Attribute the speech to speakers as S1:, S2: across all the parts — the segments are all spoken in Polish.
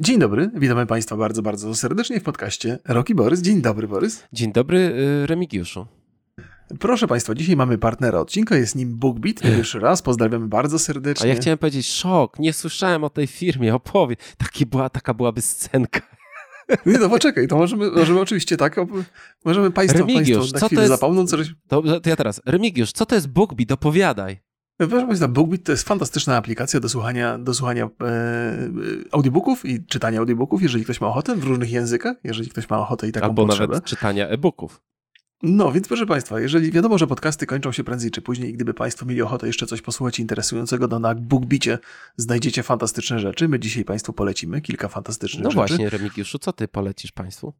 S1: Dzień dobry, witamy Państwa bardzo, bardzo serdecznie w podcaście Roki Borys. Dzień dobry, Borys.
S2: Dzień dobry, y, Remigiuszu.
S1: Proszę Państwa, dzisiaj mamy partnera odcinka, jest nim BookBeat, pierwszy raz, pozdrawiamy bardzo serdecznie.
S2: A ja chciałem powiedzieć, szok, nie słyszałem o tej firmie, opowie. Taki była, taka byłaby scenka.
S1: Nie, no poczekaj, to możemy, możemy oczywiście tak, możemy Państwo, Remigiusz, państwo na chwilę jest... zapomną. Coś...
S2: To, to ja teraz, Remigiusz, co to jest BookBeat, opowiadaj.
S1: Proszę Państwa, BookBeat to jest fantastyczna aplikacja do słuchania, do słuchania e, audiobooków i czytania audiobooków, jeżeli ktoś ma ochotę, w różnych językach, jeżeli ktoś ma ochotę i taką
S2: Albo
S1: potrzebę.
S2: nawet czytania e-booków.
S1: No, więc proszę Państwa, jeżeli wiadomo, że podcasty kończą się prędzej czy później, gdyby Państwo mieli ochotę jeszcze coś posłuchać interesującego, to na BookBicie znajdziecie fantastyczne rzeczy. My dzisiaj Państwu polecimy kilka fantastycznych
S2: no
S1: rzeczy.
S2: No właśnie, Remigiuszu, co Ty polecisz Państwu?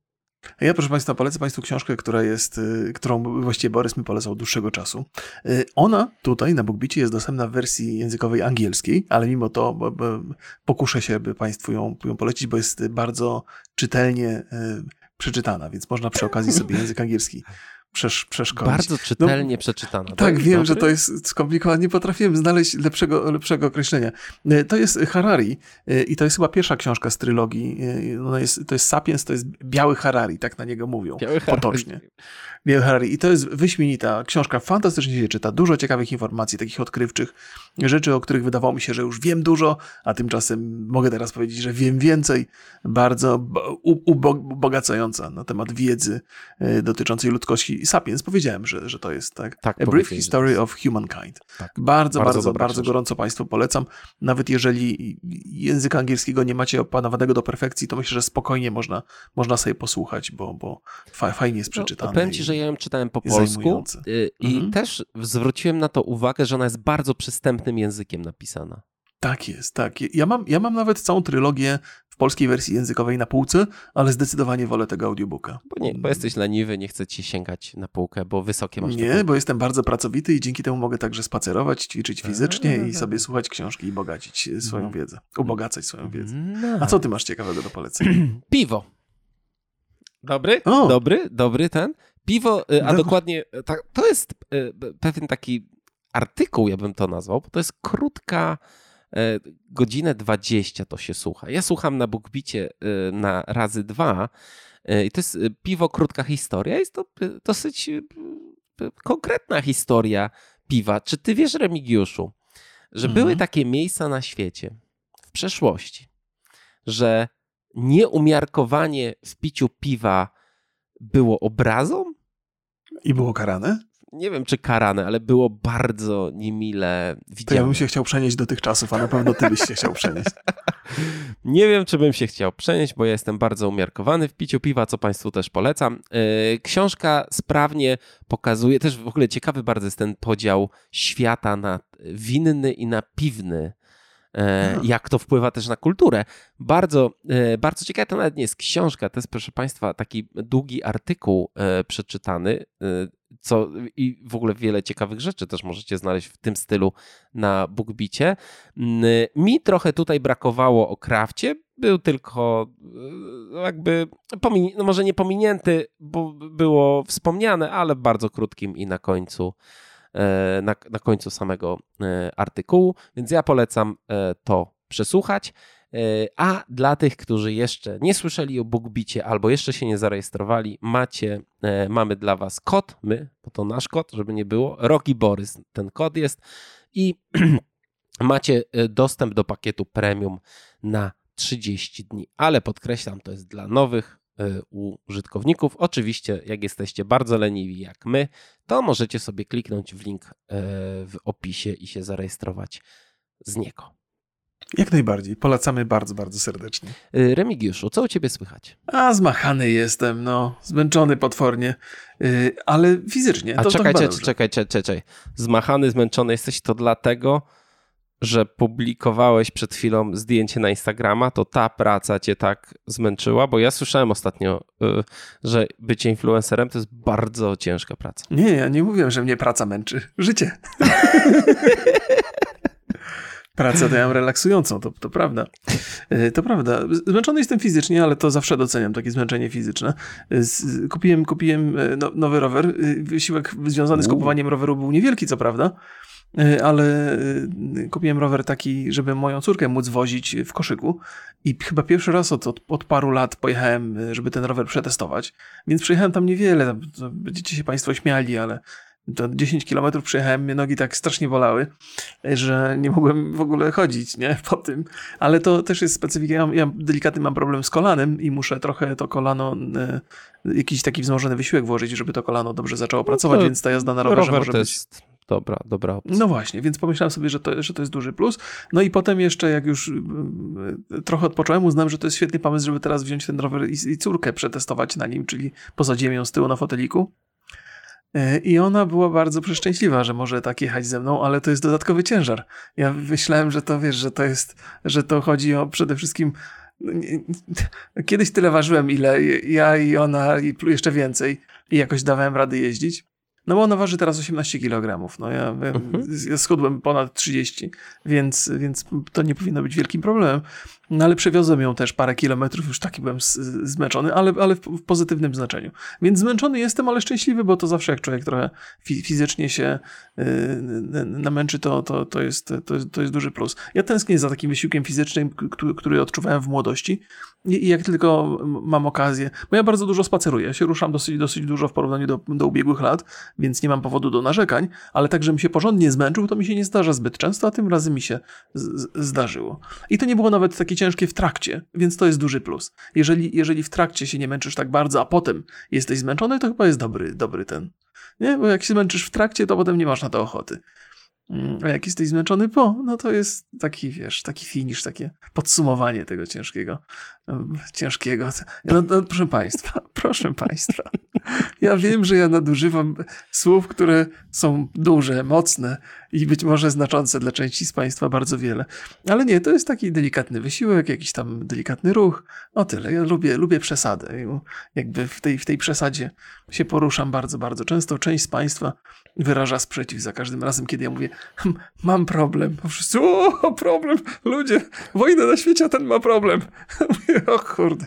S1: Ja, proszę Państwa, polecę Państwu książkę, która jest, y, którą właściwie Borys mi polecał od dłuższego czasu. Y, ona tutaj na BookBicie jest dostępna w wersji językowej angielskiej, ale mimo to pokuszę się, by Państwu ją, ją polecić, bo jest bardzo czytelnie y, przeczytana, więc można przy okazji sobie język angielski przesz, przeszkolić.
S2: Bardzo czytelnie no, przeczytana. Tak,
S1: tak wiem, dobry? że to jest skomplikowane. Nie potrafiłem znaleźć lepszego, lepszego określenia. E, to jest Harari e, i to jest chyba pierwsza książka z trylogii. E, jest, to jest Sapiens, to jest Biały Harari, tak na niego mówią. Biały potocznie. Biały Harari. I to jest wyśmienita książka, fantastycznie się czyta, dużo ciekawych informacji, takich odkrywczych, rzeczy, o których wydawało mi się, że już wiem dużo, a tymczasem mogę teraz powiedzieć, że wiem więcej. Bardzo ubogacająca na temat wiedzy dotyczącej ludzkości Sapiens, powiedziałem, że, że to jest tak. tak A Brief History of Humankind. Tak. Bardzo, bardzo, bardzo, bardzo gorąco Państwu polecam. Nawet jeżeli języka angielskiego nie macie opanowanego do perfekcji, to myślę, że spokojnie można, można sobie posłuchać, bo, bo fajnie jest przeczytane.
S2: No, powiem Ci, że ja ją czytałem po polsku y, i mhm. też zwróciłem na to uwagę, że ona jest bardzo przystępnym językiem napisana.
S1: Tak jest, tak. Ja mam, ja mam nawet całą trylogię w polskiej wersji językowej na półce, ale zdecydowanie wolę tego audiobooka.
S2: Bo, nie, bo jesteś leniwy, nie chcę ci sięgać na półkę, bo wysokie masz.
S1: Nie, bo jestem bardzo pracowity i dzięki temu mogę także spacerować, ćwiczyć fizycznie i sobie słuchać książki i bogacić swoją mhm. wiedzę, ubogacać swoją wiedzę. No. A co ty masz ciekawego do polecenia?
S2: Piwo. Dobry? O. Dobry, dobry ten. Piwo, y, a dokładnie, tak, to jest y, pewien taki artykuł, ja bym to nazwał, bo to jest krótka E, godzinę 20 to się słucha. Ja słucham na BookBicie e, na razy dwa e, i to jest piwo krótka historia. Jest to dosyć konkretna historia piwa. Czy ty wiesz, Remigiuszu, że mhm. były takie miejsca na świecie w przeszłości, że nieumiarkowanie w piciu piwa było obrazą?
S1: I było karane?
S2: Nie wiem czy karane, ale było bardzo niemile widziane.
S1: To ja bym się chciał przenieść do tych czasów, a na pewno ty byś się chciał przenieść.
S2: nie wiem, czy bym się chciał przenieść, bo ja jestem bardzo umiarkowany w piciu piwa, co Państwu też polecam. E, książka sprawnie pokazuje, też w ogóle ciekawy bardzo jest ten podział świata na winny i na piwny jak to wpływa też na kulturę. Bardzo, e, bardzo ciekawe, to nawet nie jest książka, to jest proszę Państwa taki długi artykuł przeczytany co i w ogóle wiele ciekawych rzeczy też możecie znaleźć w tym stylu na BookBicie. Mi trochę tutaj brakowało o Krafcie, był tylko e, jakby, no może nie pominięty, bo było wspomniane, ale w bardzo krótkim i na końcu e, na, na końcu samego e, artykułu, więc ja polecam to przesłuchać. E, a dla tych, którzy jeszcze nie słyszeli o BookBicie albo jeszcze się nie zarejestrowali, macie, e, mamy dla Was kod, my, bo to nasz kod, żeby nie było, Roki Borys, ten kod jest. I macie e, dostęp do pakietu premium na 30 dni, ale podkreślam, to jest dla nowych użytkowników. Oczywiście, jak jesteście bardzo leniwi jak my, to możecie sobie kliknąć w link w opisie i się zarejestrować z niego.
S1: Jak najbardziej. Polecamy bardzo, bardzo serdecznie.
S2: Y, Remigiuszu, co u ciebie słychać?
S1: A, zmachany jestem, no. Zmęczony potwornie, yy, ale fizycznie.
S2: A
S1: to,
S2: czekaj,
S1: to
S2: czekaj, czekaj, czekaj, czekaj. Zmachany, zmęczony jesteś to dlatego, że publikowałeś przed chwilą zdjęcie na Instagrama, to ta praca cię tak zmęczyła? Bo ja słyszałem ostatnio, yy, że bycie influencerem to jest bardzo ciężka praca.
S1: Nie, ja nie mówiłem, że mnie praca męczy. Życie. Pracę to ja mam relaksującą, to, to prawda. E, to prawda. Zmęczony jestem fizycznie, ale to zawsze doceniam, takie zmęczenie fizyczne. Kupiłem, kupiłem e, no, nowy rower. Wysiłek związany z kupowaniem roweru był niewielki, co prawda, y, ale y, kupiłem rower taki, żeby moją córkę móc wozić w koszyku i chyba pierwszy raz od, od, od paru lat pojechałem, y, żeby ten rower przetestować, więc przyjechałem tam niewiele, będziecie się Państwo śmiali, ale to 10 kilometrów przejechałem, mnie nogi tak strasznie bolały, że nie mogłem w ogóle chodzić, nie, po tym. Ale to też jest specyfika, ja, ja delikatny mam problem z kolanem i muszę trochę to kolano, e, jakiś taki wzmożony wysiłek włożyć, żeby to kolano dobrze zaczęło no pracować, no więc ta jazda na rowerze rower może być...
S2: Dobra, dobra opcja.
S1: No właśnie, więc pomyślałem sobie, że to, że to jest duży plus. No i potem jeszcze, jak już e, trochę odpocząłem, uznałem, że to jest świetny pomysł, żeby teraz wziąć ten rower i, i córkę przetestować na nim, czyli poza ziemią z tyłu na foteliku. E, I ona była bardzo przeszczęśliwa, że może tak jechać ze mną, ale to jest dodatkowy ciężar. Ja myślałem, że to wiesz, że to jest, że to chodzi o przede wszystkim. No kiedyś tyle ważyłem, ile ja i ona, i jeszcze więcej, i jakoś dawałem rady jeździć. No bo ona waży teraz 18 kg. No ja, mhm. ja schudłem ponad 30, więc, więc to nie powinno być wielkim problemem. No ale przewiozłem ją też parę kilometrów, już taki byłem zmęczony, ale, ale w, pozytywnym znaczeniu. Więc zmęczony jestem, ale szczęśliwy, bo to zawsze jak człowiek trochę fizycznie się yy, namęczy, to, to, to, jest, to, jest, to jest duży plus. Ja tęsknię za takim wysiłkiem fizycznym, który, który odczuwałem w młodości i, i jak tylko mam okazję, bo ja bardzo dużo spaceruję, się ruszam dosyć, dosyć dużo w porównaniu do, do ubiegłych lat, więc nie mam powodu do narzekań, ale tak, żebym się porządnie zmęczył, to mi się nie zdarza zbyt często, a tym razem mi się zdarzyło. I to nie było nawet takie ciężkie w trakcie, więc to jest duży plus. Jeżeli, jeżeli w trakcie się nie męczysz tak bardzo, a potem jesteś zmęczony, to chyba jest dobry, dobry ten. Nie? Bo jak się męczysz w trakcie, to potem nie masz na to ochoty. Mm, a jak jesteś zmęczony po, no to jest taki, wiesz, taki finisz, takie podsumowanie tego ciężkiego, ciężkiego. No, no, proszę Państwa, proszę Państwa. Ja wiem, że ja nadużywam słów, które są duże, mocne i być może znaczące dla części z Państwa bardzo wiele. Ale nie, to jest taki delikatny wysiłek, jakiś tam delikatny ruch. O tyle. Ja lubię, lubię przesadę. Jakby w tej, w tej przesadzie się poruszam bardzo, bardzo często. Część z Państwa wyraża sprzeciw za każdym razem, kiedy ja mówię, hm, mam problem. Wszyscy, o, problem, ludzie, wojna na świecie, a ten ma problem. o kurde.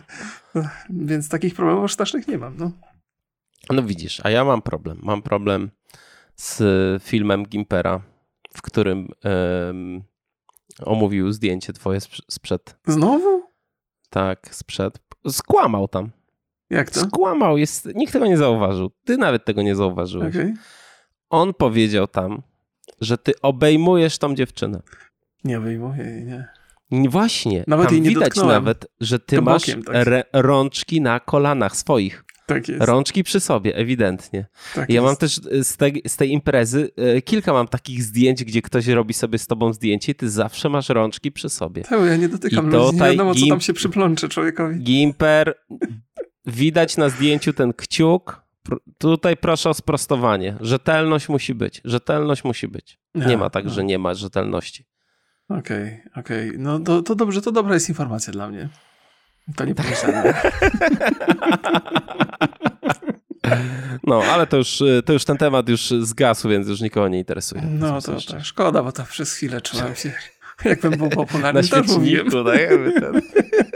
S1: Więc takich problemów strasznych nie mam, no.
S2: No widzisz, a ja mam problem. Mam problem z filmem Gimpera, w którym um, omówił zdjęcie twoje sprzed.
S1: Znowu?
S2: Tak, sprzed. Skłamał tam.
S1: Jak to?
S2: Skłamał, jest, nikt tego nie zauważył. Ty nawet tego nie zauważyłeś. Okay on powiedział tam, że ty obejmujesz tą dziewczynę.
S1: Nie obejmuję jej, nie.
S2: Właśnie, nawet tam widać dotknąłem. nawet, że ty masz tak. rączki na kolanach swoich.
S1: Tak jest.
S2: Rączki przy sobie, ewidentnie. Tak ja jest. mam też z tej, z tej imprezy e, kilka mam takich zdjęć, gdzie ktoś robi sobie z tobą zdjęcie i ty zawsze masz rączki przy sobie.
S1: Tak, ja nie dotykam ludzi, nie wiadomo, co tam się przyplącze człowiekowi.
S2: Gimper, widać na zdjęciu ten kciuk, Tutaj proszę o sprostowanie. Rzetelność musi być. Rzetelność musi być. Nie ma tak, no. że nie ma rzetelności.
S1: Okej, okay, okej. Okay. No to, to dobrze, to dobra jest informacja dla mnie. To nie pomyślałem.
S2: No, ale to już, to już ten temat już zgasł, więc już nikogo nie interesuje.
S1: No to tak, szkoda, bo to przez chwilę czułem się, jakbym był popularny. Na
S2: świeczniku, tak?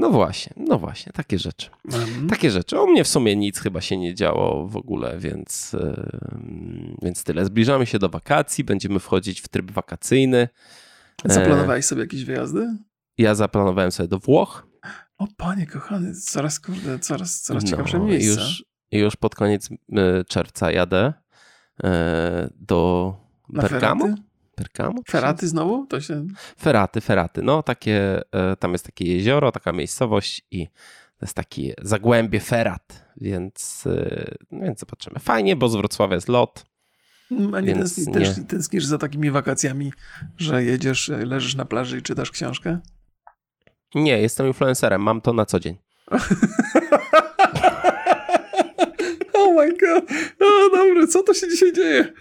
S2: No właśnie, no właśnie, takie rzeczy. Mhm. Takie rzeczy. U mnie w sumie nic chyba się nie działo w ogóle, więc, yy, więc tyle. Zbliżamy się do wakacji, będziemy wchodzić w tryb wakacyjny.
S1: Zaplanowałeś sobie jakieś wyjazdy?
S2: Ja zaplanowałem sobie do Włoch.
S1: O panie kochany, coraz kurde, coraz, coraz no, ciekawsze miejsca.
S2: Już, już pod koniec y, czerwca jadę y, do Na Bergamo.
S1: Perkamo? Feraty znowu? To się...
S2: Feraty, Feraty. No takie, e, tam jest takie jezioro, taka miejscowość i to jest takie zagłębie Ferat, więc, e, no więc zobaczymy. Fajnie, bo z Wrocławia jest lot.
S1: Mm, a nie, tęskni, nie... Też, tęsknisz za takimi wakacjami, że jedziesz, leżysz na plaży i czytasz książkę?
S2: Nie, jestem influencerem, mam to na co dzień.
S1: oh my god. O, dobry, co to się dzisiaj dzieje?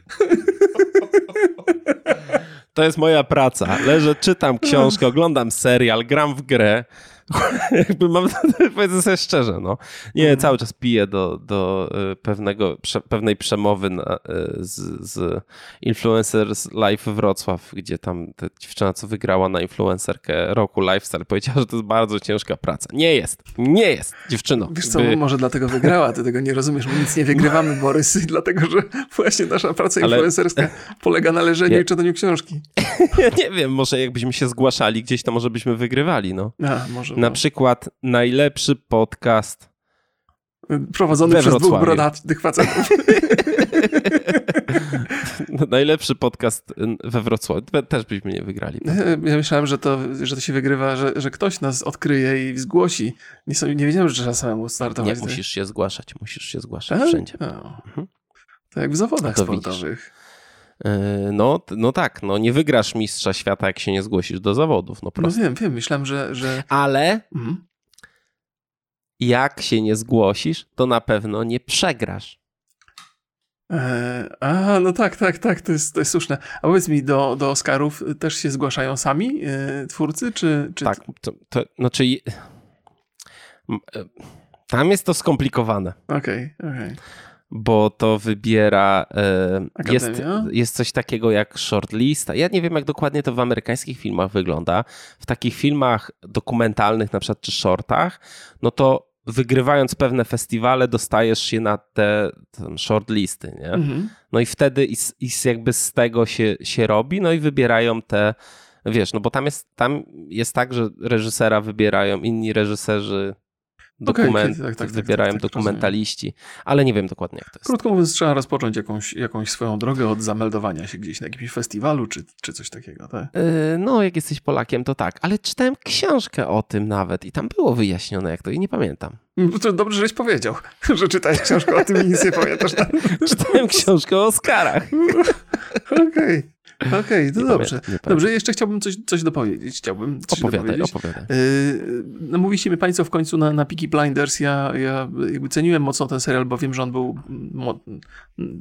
S2: To jest moja praca. Leżę, czytam książkę, oglądam serial, gram w grę. Jakby mam, powiedzmy sobie szczerze, no. Nie, mhm. cały czas piję do, do e, pewnego, prze, pewnej przemowy na, e, z, z Influencers Live Wrocław, gdzie tam ta dziewczyna, co wygrała na influencerkę roku Lifestyle, powiedziała, że to jest bardzo ciężka praca. Nie jest, nie jest, dziewczyno.
S1: Wiesz co, by... może dlatego wygrała, ty tego nie rozumiesz, my nic nie wygrywamy, Borys, dlatego, że właśnie nasza praca Ale... influencerska polega na leżeniu ja... i czytaniu książki.
S2: ja nie wiem, może jakbyśmy się zgłaszali gdzieś, to może byśmy wygrywali, no.
S1: A, może
S2: na przykład najlepszy podcast
S1: prowadzony przez Wrocławiu. dwóch brodatych facetów.
S2: No, najlepszy podcast we Wrocławiu. Też byśmy nie wygrali.
S1: Ja myślałem, że to, że to się wygrywa, że, że ktoś nas odkryje i zgłosi. Nie, nie wiedziałem, że trzeba samemu startować.
S2: Nie, musisz się zgłaszać. Musisz się zgłaszać A? wszędzie. Mhm.
S1: To jak w zawodach sportowych. Widzisz.
S2: E, no, no tak, no nie wygrasz mistrza świata, jak się nie zgłosisz do zawodów. No,
S1: no wiem, wiem, myślałem, że... że...
S2: Ale mhm. jak się nie zgłosisz, to na pewno nie przegrasz.
S1: Eee, a, no tak, tak, tak, to jest, to jest słuszne. A powiedz mi, do, do Oscarów też się zgłaszają sami e, twórcy, czy... czy...
S2: Tak, to, to znaczy... Tam jest to skomplikowane.
S1: Okej, okay, okej. Okay
S2: bo to wybiera. E, jest, jest coś takiego jak shortlist. Ja nie wiem, jak dokładnie to w amerykańskich filmach wygląda. W takich filmach dokumentalnych, na przykład, czy shortach, no to wygrywając pewne festiwale, dostajesz się na te, te shortlisty, nie? Mhm. No i wtedy i, i jakby z tego się, się robi, no i wybierają te. Wiesz, no bo tam jest, tam jest tak, że reżysera wybierają inni reżyserzy dokument, okay, tak, tak, tak, wybierają tak, tak, dokumentaliści, rozumiem. ale nie wiem dokładnie jak to jest.
S1: Krótko mówiąc, trzeba rozpocząć jakąś, jakąś swoją drogę od zameldowania się gdzieś na jakimś festiwalu czy, czy coś takiego, tak?
S2: Yy, no, jak jesteś Polakiem, to tak, ale czytałem książkę o tym nawet i tam było wyjaśnione jak to i nie pamiętam.
S1: No to dobrze, żeś powiedział, że czytałeś książkę o tym i nic nie pamiętasz.
S2: czytałem książkę o Oscarach.
S1: Okej. Okay. Okej, okay, to dobrze. dobrze, jeszcze chciałbym coś, coś dopowiedzieć. Chciałbym coś
S2: opowiadaj,
S1: dopowiedzieć.
S2: opowiadaj. Yy,
S1: no, mówiliście mi Państwo w końcu na, na Peaky Blinders. Ja, ja jakby ceniłem mocno ten serial, bo wiem, że on był... Mo,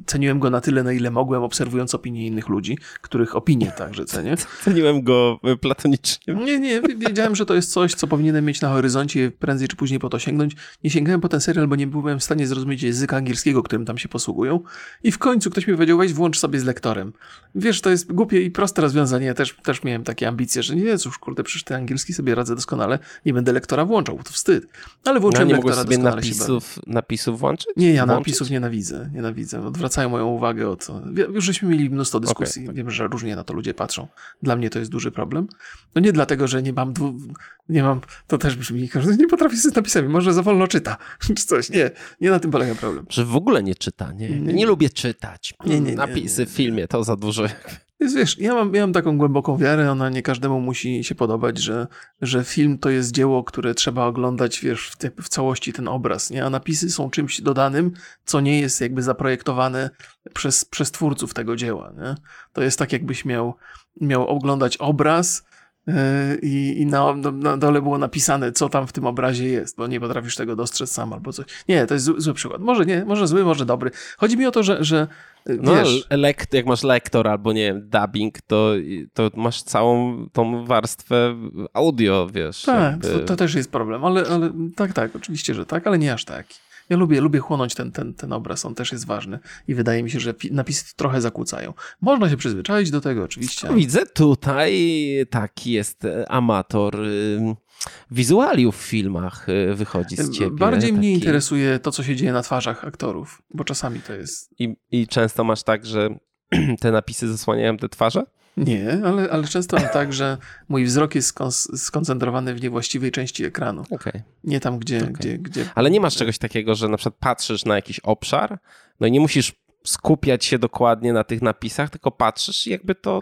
S1: ceniłem go na tyle, na ile mogłem, obserwując opinie innych ludzi, których opinie także cenię.
S2: Ceniłem go platonicznie.
S1: Nie, nie, wiedziałem, że to jest coś, co powinienem mieć na horyzoncie, prędzej czy później po to sięgnąć. Nie sięgałem po ten serial, bo nie byłem w stanie zrozumieć języka angielskiego, którym tam się posługują. I w końcu ktoś mi powiedział, weź włącz sobie z lektorem. Wiesz, to jest głupie i proste rozwiązanie. Ja też, też miałem takie ambicje, że nie, cóż, kurde, przecież ten angielski sobie radzę doskonale, nie będę lektora włączał, to wstyd. Ale włączyłem no, nie lektora sobie
S2: napisów, napisów włączyć?
S1: Nie, ja
S2: włączyć?
S1: napisów nienawidzę, nienawidzę. Odwracają moją uwagę od... Już żeśmy mieli mnóstwo dyskusji, okay, okay. wiem, że różnie na to ludzie patrzą. Dla mnie to jest duży problem. No nie dlatego, że nie mam dwu... nie mam, to też brzmi, nie potrafi z napisami, może za wolno czyta, czy coś. Nie, nie na tym polega problem.
S2: Że w ogóle nie czyta, nie, nie, nie lubię czytać. Nie, nie, Napisy w filmie, to za dużo.
S1: Jest, wiesz, ja mam, ja mam taką głęboką wiarę, ona nie każdemu musi się podobać, że, że film to jest dzieło, które trzeba oglądać, wiesz, w, te, w całości ten obraz, nie? A napisy są czymś dodanym, co nie jest jakby zaprojektowane przez, przez twórców tego dzieła, nie? To jest tak, jakbyś miał, miał oglądać obraz, i, i na, na, dole było napisane, co tam w tym obrazie jest, bo nie potrafisz tego dostrzec sam albo coś. Nie, to jest zły, zły przykład. Może nie, może zły, może dobry. Chodzi mi o to, że, że
S2: no, wiesz, lekt, jak masz lektor albo nie wiem, dubbing, to, to masz całą tą warstwę audio, wiesz.
S1: Tak, to, to, też jest problem, ale, ale tak, tak, oczywiście, że tak, ale nie aż tak. Ja lubię, lubię chłonąć ten, ten, ten obraz, on też jest ważny i wydaje mi się, że napisy trochę zakłócają. Można się przyzwyczaić do tego, oczywiście.
S2: No, widzę tutaj taki jest e, amator wizualiów w filmach y, wychodzi z ciebie.
S1: Bardziej taki... mnie interesuje to, co się dzieje na twarzach aktorów, bo czasami to jest...
S2: I, i często masz tak, że te napisy zasłaniają te twarze?
S1: Nie, ale, ale często mam tak, że mój wzrok jest skoncentrowany w niewłaściwej części ekranu.
S2: Okay.
S1: Nie tam, gdzie, okay. gdzie, gdzie...
S2: Ale nie masz czegoś takiego, że na przykład patrzysz na jakiś obszar, no i nie musisz skupiać się dokładnie na tych napisach, tylko patrzysz i jakby to,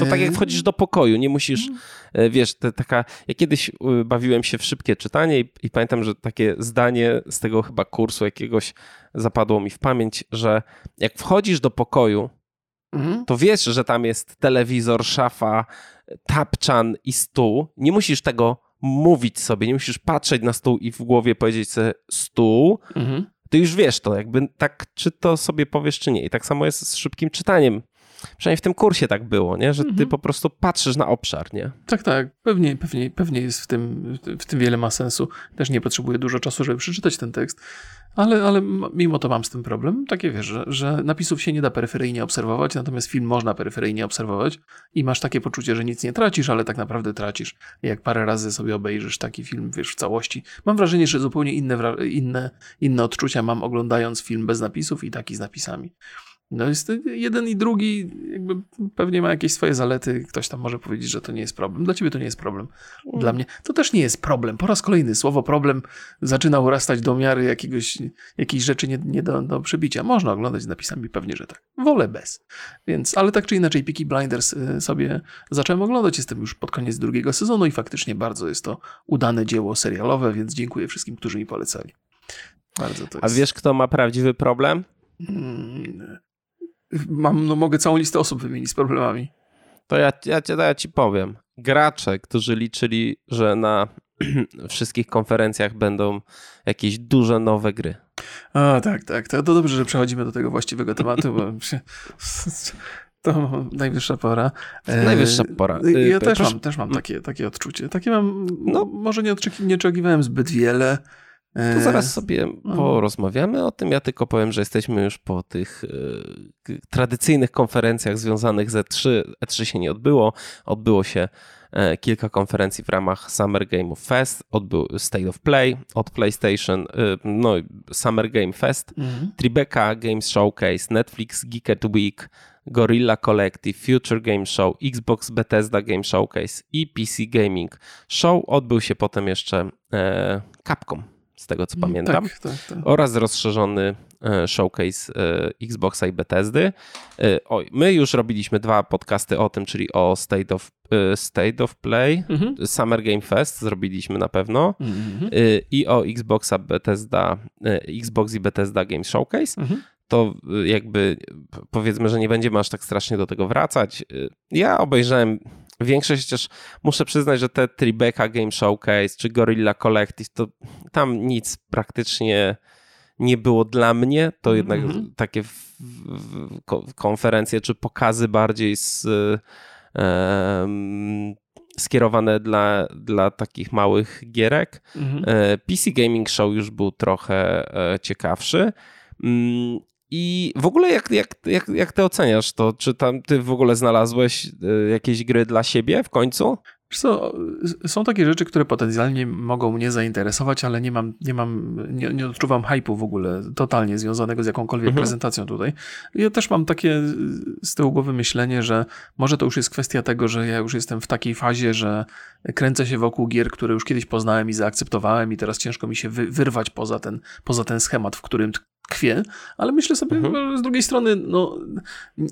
S2: to tak jak wchodzisz do pokoju, nie musisz, mm. e, wiesz, te, taka, ja kiedyś y, bawiłem się w szybkie czytanie i, i, pamiętam, że takie zdanie z tego chyba kursu jakiegoś zapadło mi w pamięć, że jak wchodzisz do pokoju, mm. to wiesz, że tam jest telewizor, szafa, tapczan i stół, nie musisz tego mówić sobie, nie musisz patrzeć na stół i w głowie powiedzieć sobie stół, mm ty już wiesz to, jakby tak, czy to sobie powiesz, czy nie. I tak samo jest z szybkim czytaniem. Przynajmniej w tym kursie tak było, nie? że ty mhm. po prostu patrzysz na obszar. Nie?
S1: Tak, tak. Pewnie, pewnie, pewnie jest w tym, w tym wiele ma sensu. Też nie potrzebuję dużo czasu, żeby przeczytać ten tekst. Ale, ale mimo to mam z tym problem. Takie wiesz, że, że napisów się nie da peryferyjnie obserwować, natomiast film można peryferyjnie obserwować i masz takie poczucie, że nic nie tracisz, ale tak naprawdę tracisz. Jak parę razy sobie obejrzysz taki film, wiesz, w całości. Mam wrażenie, że zupełnie inne, inne, inne odczucia mam oglądając film bez napisów i taki z napisami. No jest jeden i drugi jakby pewnie ma jakieś swoje zalety. Ktoś tam może powiedzieć, że to nie jest problem. Dla ciebie to nie jest problem. Mm. Dla mnie to też nie jest problem. Po raz kolejny słowo problem zaczyna urastać do miary jakiegoś, jakiejś rzeczy nie, nie do, do przebicia. Można oglądać napisami, pewnie, że tak. Wolę bez. Więc, ale tak czy inaczej Peaky Blinders y, sobie zacząłem oglądać. Jestem już pod koniec drugiego sezonu i faktycznie bardzo jest to udane dzieło serialowe, więc dziękuję wszystkim, którzy mi polecali. Bardzo to
S2: jest... A wiesz, kto ma prawdziwy problem? Hmm,
S1: mam, no mogę całą listę osób wymienić z problemami.
S2: To ja, ja, ja ci powiem. Gracze, którzy liczyli, że na wszystkich konferencjach będą jakieś duże nowe gry.
S1: A, tak, tak. To, to dobrze, że przechodzimy do tego właściwego tematu, bo to najwyższa pora.
S2: Najwyższa pora.
S1: Ja y, też mam, też mam takie, takie odczucie. Takie mam, no, może nie, nie oczekiwałem zbyt wiele,
S2: to zaraz sobie no. porozmawiamy o tym. Ja tylko powiem, że jesteśmy już po tych e, tradycyjnych konferencjach związanych z E3. E3 się nie odbyło. Odbyło się e, kilka konferencji w ramach Summer Game Fest, odbył State of Play od PlayStation, e, no Summer Game Fest, mhm. Tribeca Games Showcase, Netflix Geeked Week, Gorilla Collective, Future Game Show, Xbox Bethesda Game Showcase i PC Gaming Show. Odbył się potem jeszcze Capcom z tego co mm, pamiętam, tak, tak, tak. oraz rozszerzony e, showcase e, Xboxa i Bethesdy. E, oj, my już robiliśmy dwa podcasty o tym, czyli o State of, State of Play, mhm. Summer Game Fest zrobiliśmy na pewno mhm. i o Xboxa Bethesda, Xbox i Bethesda Game Showcase. Mhm to jakby powiedzmy, że nie będziemy aż tak strasznie do tego wracać. Ja obejrzałem Większość chociaż muszę przyznać, że te Tribeca Game Showcase czy Gorilla Collective, to tam nic praktycznie nie było dla mnie. To mm -hmm. jednak mhm. takie w, w, konferencje czy pokazy bardziej z, skierowane dla, dla takich małych gierek. Mm -hmm. e, PC Gaming Show już był trochę e, ciekawszy. I w ogóle jak, jak, jak, jak ty oceniasz to? Czy tam ty w ogóle znalazłeś y, jakieś gry dla siebie w końcu?
S1: Co, są takie rzeczy, które potencjalnie mogą mnie zainteresować, ale nie mam, nie mam, nie, nie odczuwam hypu w ogóle totalnie związanego z jakąkolwiek mhm. prezentacją tutaj. Ja też mam takie z tyłu głowy myślenie, że może to już jest kwestia tego, że ja już jestem w takiej fazie, że kręcę się wokół gier, które już kiedyś poznałem i zaakceptowałem i teraz ciężko mi się wy, wyrwać poza ten, poza ten schemat, w którym tkwie, ale myślę sobie mhm. z drugiej strony, no,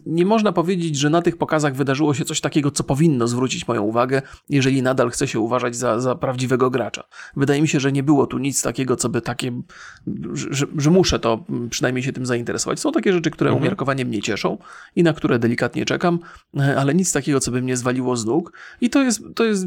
S1: nie można powiedzieć, że na tych pokazach wydarzyło się coś takiego, co powinno zwrócić moją uwagę, jeżeli nadal chce się uważać za, za prawdziwego gracza. Wydaje mi się, że nie było tu nic takiego, co by takie, że, że muszę to przynajmniej się tym zainteresować. Są takie rzeczy, które mhm. umiarkowanie mnie cieszą i na które delikatnie czekam, ale nic takiego, co by mnie zwaliło z nóg i to jest, to jest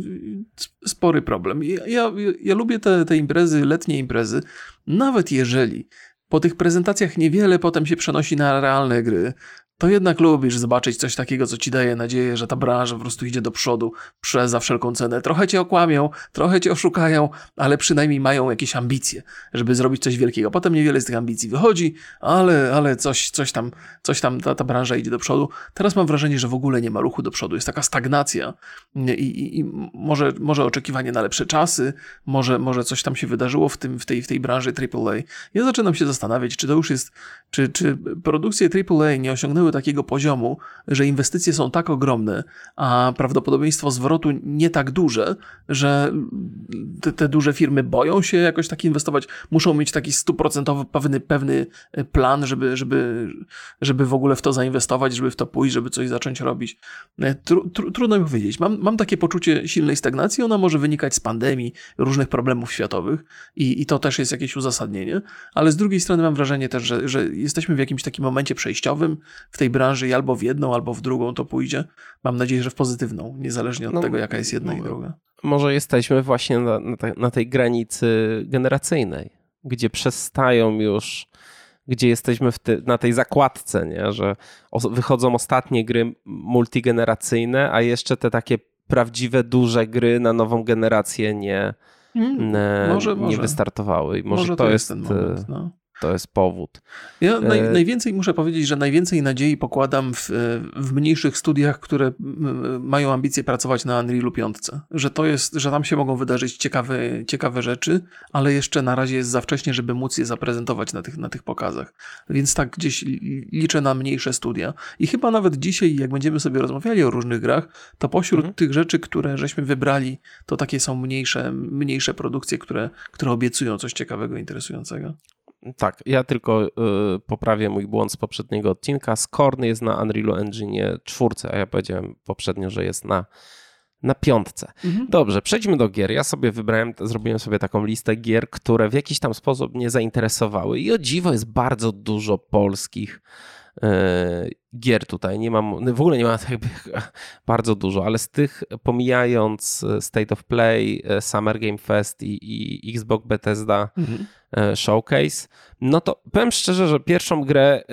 S1: spory problem. Ja, ja, ja lubię te, te imprezy, letnie imprezy, nawet jeżeli po tych prezentacjach niewiele potem się przenosi na realne gry to jednak lubisz zobaczyć coś takiego, co ci daje nadzieję, że ta branża po prostu idzie do przodu przez za wszelką cenę. Trochę cię okłamią, trochę cię oszukają, ale przynajmniej mają jakieś ambicje, żeby zrobić coś wielkiego. Potem niewiele z tych ambicji wychodzi, ale, ale coś, coś tam, coś tam ta, ta branża idzie do przodu. Teraz mam wrażenie, że w ogóle nie ma ruchu do przodu. Jest taka stagnacja i, i, i może, może oczekiwanie na lepsze czasy, może, może coś tam się wydarzyło w, tym, w, tej, w tej branży AAA. Ja zaczynam się zastanawiać, czy to już jest, czy, czy produkcje AAA nie osiągnęły takiego poziomu, że inwestycje są tak ogromne, a prawdopodobieństwo zwrotu nie tak duże, że te, te duże firmy boją się jakoś tak inwestować, muszą mieć taki stuprocentowy pewny, pewny plan, żeby, żeby, żeby w ogóle w to zainwestować, żeby w to pójść, żeby coś zacząć robić. Tru, tru, trudno mi powiedzieć. Mam, mam takie poczucie silnej stagnacji, ona może wynikać z pandemii, różnych problemów światowych i, i to też jest jakieś uzasadnienie, ale z drugiej strony mam wrażenie też, że, że jesteśmy w jakimś takim momencie przejściowym, w tej branży i albo w jedną, albo w drugą to pójdzie. Mam nadzieję, że w pozytywną, niezależnie od no, tego, jaka jest jedna no, i druga.
S2: Może jesteśmy właśnie na, na, te, na tej granicy generacyjnej, gdzie przestają już gdzie jesteśmy te, na tej zakładce, nie? że wychodzą ostatnie gry multigeneracyjne, a jeszcze te takie prawdziwe, duże gry na nową generację nie, hmm, może, nie może. wystartowały. I może, może to, to, jest, jest moment, no to jest powód.
S1: Ja naj, e, najwięcej muszę powiedzieć, że najwięcej nadziei pokładam w, w mniejszych studiach, które mają ambicje pracować na Unrealu 5. Że to jest, że tam się mogą wydarzyć ciekawe, ciekawe rzeczy, ale jeszcze na razie jest za wcześnie, żeby móc je zaprezentować na tych, na tych pokazach. Więc tak gdzieś liczę na mniejsze studia. I chyba nawet dzisiaj, jak będziemy sobie rozmawiali o różnych grach, to pośród mhm. tych rzeczy, które żeśmy wybrali, to takie są mniejsze, mniejsze produkcje, które, które obiecują coś ciekawego, interesującego.
S2: Tak, ja tylko y, poprawię mój błąd z poprzedniego odcinka. Skorn jest na Unreal Engine 4, a ja powiedziałem poprzednio, że jest na, na piątce. Mhm. Dobrze, przejdźmy do gier. Ja sobie wybrałem, zrobiłem sobie taką listę gier, które w jakiś tam sposób mnie zainteresowały. I o dziwo jest bardzo dużo polskich gier tutaj. Nie mam, w ogóle nie mam jakby bardzo dużo, ale z tych pomijając e, State of Play, e, Summer Game Fest i, i Xbox Bethesda mhm. Showcase, no to powiem szczerze, że pierwszą grę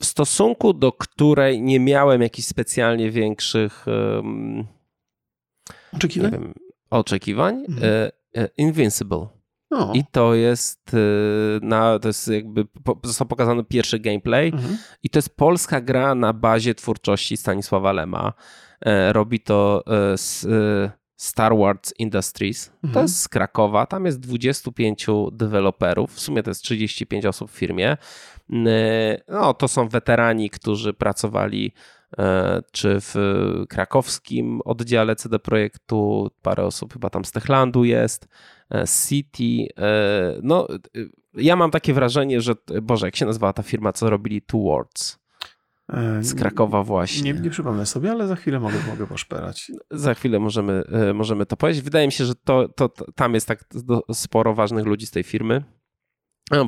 S2: w stosunku do której nie miałem jakichś specjalnie większych
S1: oczekiwań, wiem,
S2: oczekiwań mhm. Invincible. No. I to jest y, na, to jest jakby, został pokazany pierwszy gameplay mhm. i to jest polska gra na bazie twórczości Stanisława Lema. E, robi to e, z e, Star Wars Industries. Mhm. To jest z Krakowa, tam jest 25 deweloperów, w sumie to jest 35 osób w firmie. No, to są weterani, którzy pracowali czy w krakowskim oddziale CD Projektu, parę osób chyba tam z Techlandu jest, E, City. E, no, e, ja mam takie wrażenie, że, Boże, jak się nazywała ta firma, co robili Two Words? Z Krakowa właśnie.
S1: Nie, nie przypomnę sobie, ale za chwilę mogę, mogę poszperać.
S2: Za chwilę możemy, możemy to powiedzieć. Wydaje mi się, że to, to, tam jest tak sporo ważnych ludzi z tej firmy.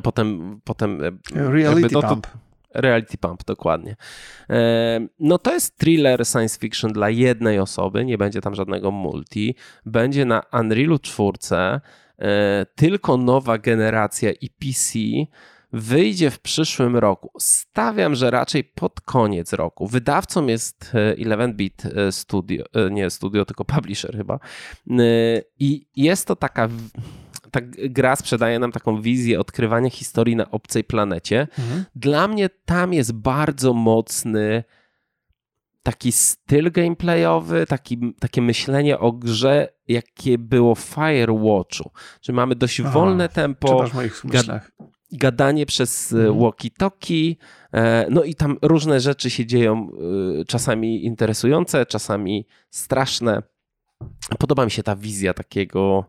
S2: Potem, potem
S1: Reality to, Pump.
S2: Reality Pump, dokładnie. No to jest thriller science fiction dla jednej osoby, nie będzie tam żadnego multi. Będzie na Unrealu 4, e, tylko nowa generacja i PC wyjdzie w przyszłym roku. Stawiam, że raczej pod koniec roku. Wydawcą jest 11-bit e, e, Studio, nie studio, tylko publisher chyba. I jest to taka ta gra sprzedaje nam taką wizję odkrywania historii na obcej planecie. Mhm. Dla mnie tam jest bardzo mocny taki styl gameplayowy, taki, takie myślenie o grze, jakie było w Firewatchu. Że mamy dość Aha, wolne tempo,
S1: ga
S2: gadanie przez e, mhm. walkie-talkie, e, no i tam różne rzeczy się dzieją, e, czasami interesujące, czasami straszne. Podoba mi się ta wizja takiego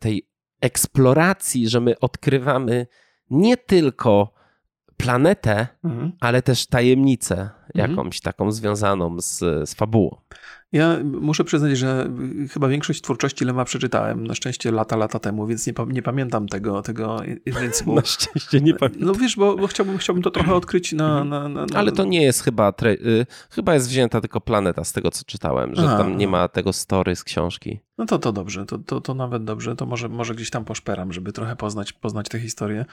S2: tej eksploracji, że my odkrywamy nie tylko planetę, mhm. ale też tajemnicę mhm. jakąś taką związaną z, z fabułą.
S1: Ja muszę przyznać, że chyba większość twórczości Lema przeczytałem, na szczęście lata, lata temu, więc nie, nie pamiętam tego, tego.
S2: Na szczęście nie pamiętam.
S1: No wiesz, bo, bo chciałbym, chciałbym to trochę odkryć na... Mhm. na, na,
S2: na... Ale to nie jest chyba, y, chyba jest wzięta tylko planeta z tego, co czytałem, że A, tam nie ma tego story z książki.
S1: No to to dobrze, to, to, to nawet dobrze, to może, może gdzieś tam poszperam, żeby trochę poznać, poznać tę historię.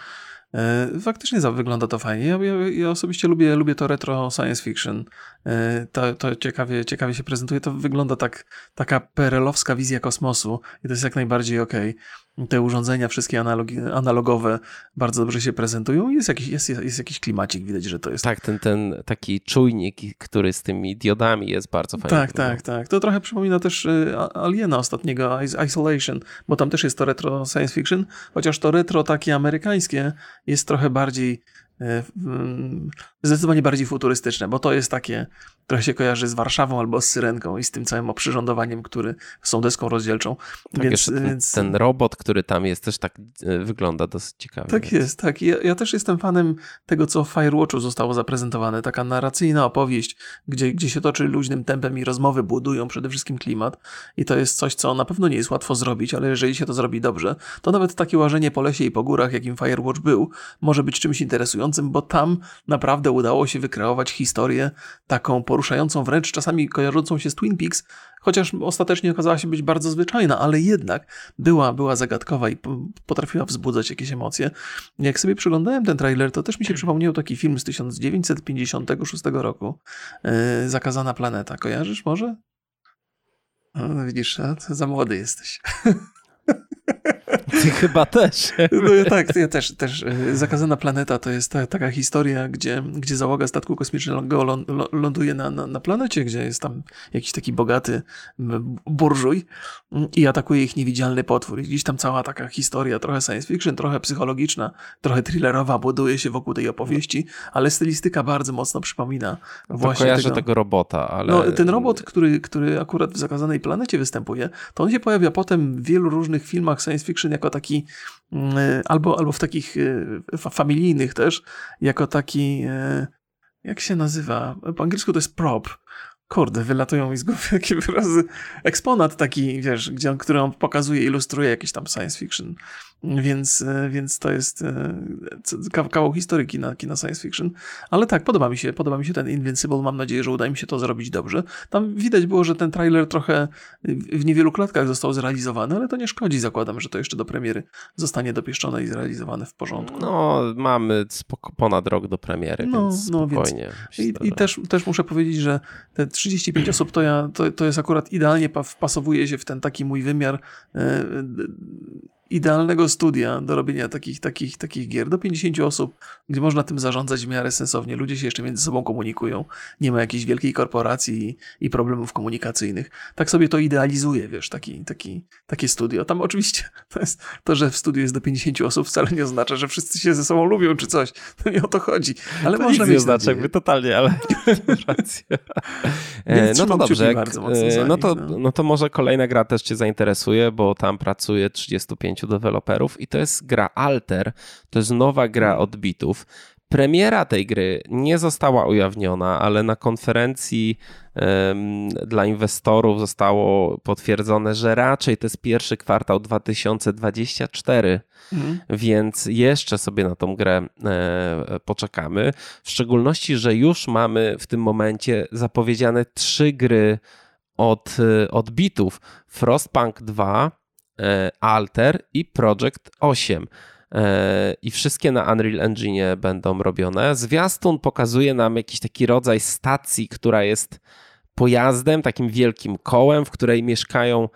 S1: E, faktycznie wygląda to fajnie. Ja, ja, ja, osobiście lubię, lubię to retro science fiction. E, to, to ciekawie, ciekawie się prezentuje. To wygląda tak, taka perelowska wizja kosmosu i to jest jak najbardziej okej. Okay te urządzenia wszystkie analogi, analogowe bardzo dobrze się prezentują. Jest jakiś, jest, jest jakiś klimacik, widać, że to jest.
S2: Tak, ten, ten taki czujnik, który z tymi diodami jest bardzo fajny.
S1: Tak, tak, tak. To trochę przypomina też y, Aliena ostatniego, Isolation, bo tam też jest to retro science fiction, chociaż to retro takie amerykańskie jest trochę bardziej zdecydowanie bardziej futurystyczne, bo to jest takie, trochę się kojarzy z Warszawą albo z Syrenką i z tym całym oprzyrządowaniem, który są deską rozdzielczą.
S2: Tak, więc, ten, więc... ten, robot, który tam jest, też tak e, wygląda dosyć ciekawie.
S1: Tak więc. jest, tak. Ja, ja, też jestem fanem tego, co w Firewatchu zostało zaprezentowane. Taka narracyjna opowieść, gdzie, gdzie się toczy luźnym tempem i rozmowy budują przede wszystkim klimat. I to jest coś, co na pewno nie jest łatwo zrobić, ale jeżeli się to zrobi dobrze, to nawet takie łażenie po lesie i po górach, jakim Firewatch był, może być czymś interesującym bo tam naprawdę udało się wykreować historię taką poruszającą, wręcz czasami kojarzącą się z Twin Peaks, chociaż ostatecznie okazała się być bardzo zwyczajna, ale jednak była, była zagadkowa i potrafiła wzbudzać jakieś emocje. Jak sobie przyglądałem ten trailer, to też mi się przypomniał taki film z 1956 roku, e, Zakazana Planeta. Kojarzysz może? No, widzisz, za młody jesteś.
S2: Ty chyba też.
S1: No ja tak, ja też, też. E, Zakazana Planeta to jest ta, taka historia, gdzie, gdzie załoga statku kosmicznego ląduje na, na, na planecie, gdzie jest tam jakiś taki bogaty burżuj i atakuje ich niewidzialny potwór. I gdzieś tam cała taka historia, trochę science fiction, trochę psychologiczna, trochę thrillerowa, buduje się wokół tej opowieści, ale stylistyka bardzo mocno przypomina
S2: właśnie
S1: kojarzę
S2: tego, tego robota, ale...
S1: No, ten robot, który, który akurat w Zakazanej Planecie występuje, to on się pojawia potem w wielu różnych filmach science fiction jako taki mm, albo, albo w takich e, familijnych też, jako taki e, jak się nazywa? Po angielsku to jest prop. Kurde, wylatują mi z głowy takie wyrazy. Eksponat taki, wiesz, gdzie on, który on pokazuje, ilustruje jakiś tam science fiction. Więc, e, więc to jest e, kawał historii kina, kina science fiction. Ale tak, podoba mi się, podoba mi się ten Invincible. Mam nadzieję, że uda mi się to zrobić dobrze. Tam widać było, że ten trailer trochę w niewielu klatkach został zrealizowany, ale to nie szkodzi. Zakładam, że to jeszcze do premiery zostanie dopieszczone i zrealizowane w porządku.
S2: No, mamy ponad rok do premiery, no, więc no, spokojnie.
S1: Więc I, i też, też muszę powiedzieć, że te 35 osób to, ja, to, to jest akurat idealnie wpasowuje się w ten taki mój wymiar e, idealnego studia do robienia takich, takich, takich gier. Do 50 osób, gdzie można tym zarządzać w miarę sensownie. Ludzie się jeszcze między sobą komunikują. Nie ma jakiejś wielkiej korporacji i, i problemów komunikacyjnych. Tak sobie to idealizuje, wiesz, taki, taki, takie studio. Tam oczywiście to, jest, to, że w studiu jest do 50 osób wcale nie oznacza, że wszyscy się ze sobą lubią czy coś. To nie o to chodzi. Ale
S2: to
S1: można
S2: mieć nie oznacza, jakby totalnie, ale rację.
S1: E, no to dobrze. E,
S2: no, to, no. no to może kolejna gra też cię zainteresuje, bo tam pracuje 35 deweloperów i to jest gra Alter, to jest nowa gra mhm. od bitów. Premiera tej gry nie została ujawniona, ale na konferencji um, dla inwestorów zostało potwierdzone, że raczej to jest pierwszy kwartał 2024, mhm. więc jeszcze sobie na tą grę e, poczekamy. W szczególności, że już mamy w tym momencie zapowiedziane trzy gry od, e, od bitów: Frostpunk 2, E, Alter i Project 8. E, I wszystkie na Unreal Engine będą robione. Zwiastun pokazuje nam jakiś taki rodzaj stacji, która jest pojazdem, takim wielkim kołem, w której mieszkają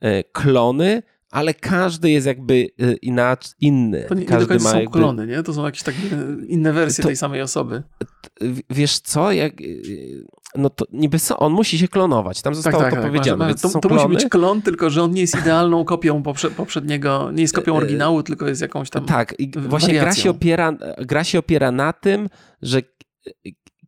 S2: e, klony, ale każdy jest jakby inaczej, inny.
S1: To nie,
S2: każdy
S1: nie ma są jakby... klony, nie? To są jakieś takie inne wersje to, tej samej osoby.
S2: Wiesz co, jak, no to niby so, on musi się klonować. Tam zostało tak, tak, to tak, powiedziane.
S1: To, to musi być klon, tylko że on nie jest idealną kopią poprze, poprzedniego, nie jest kopią e, oryginału, tylko jest jakąś tam.
S2: Tak, i właśnie gra się, opiera, gra się opiera na tym, że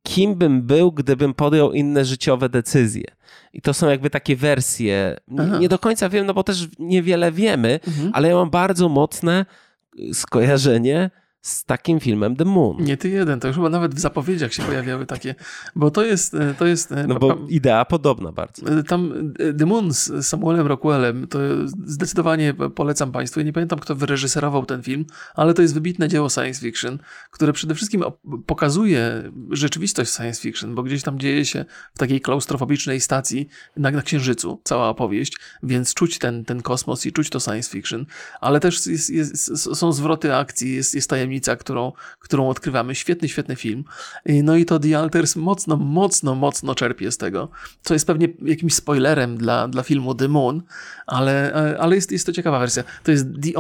S2: kim bym był, gdybym podjął inne życiowe decyzje. I to są jakby takie wersje. Aha. Nie do końca wiem, no bo też niewiele wiemy, mhm. ale ja mam bardzo mocne skojarzenie z takim filmem The Moon.
S1: Nie ty jeden, to już chyba nawet w zapowiedziach się pojawiały takie, bo to jest... E, to jest
S2: e, no bo idea podobna bardzo.
S1: E, tam The Moon z Samuelem Rockwellem, to zdecydowanie polecam Państwu. Ja nie pamiętam, kto wyreżyserował ten film, ale to jest wybitne dzieło science fiction, które przede wszystkim pokazuje rzeczywistość science fiction, bo gdzieś tam dzieje się w takiej klaustrofobicznej stacji na, na Księżycu, cała opowieść, więc czuć ten, ten kosmos i czuć to science fiction, ale też jest, jest, są zwroty akcji, jest, jest tajemnica tajemnica, którą, którą odkrywamy. Świetny, świetny film. No i to The Alters mocno, mocno, mocno czerpie z tego, co jest pewnie jakimś spoilerem dla, dla filmu The Moon, ale, ale jest, jest to ciekawa wersja. To jest The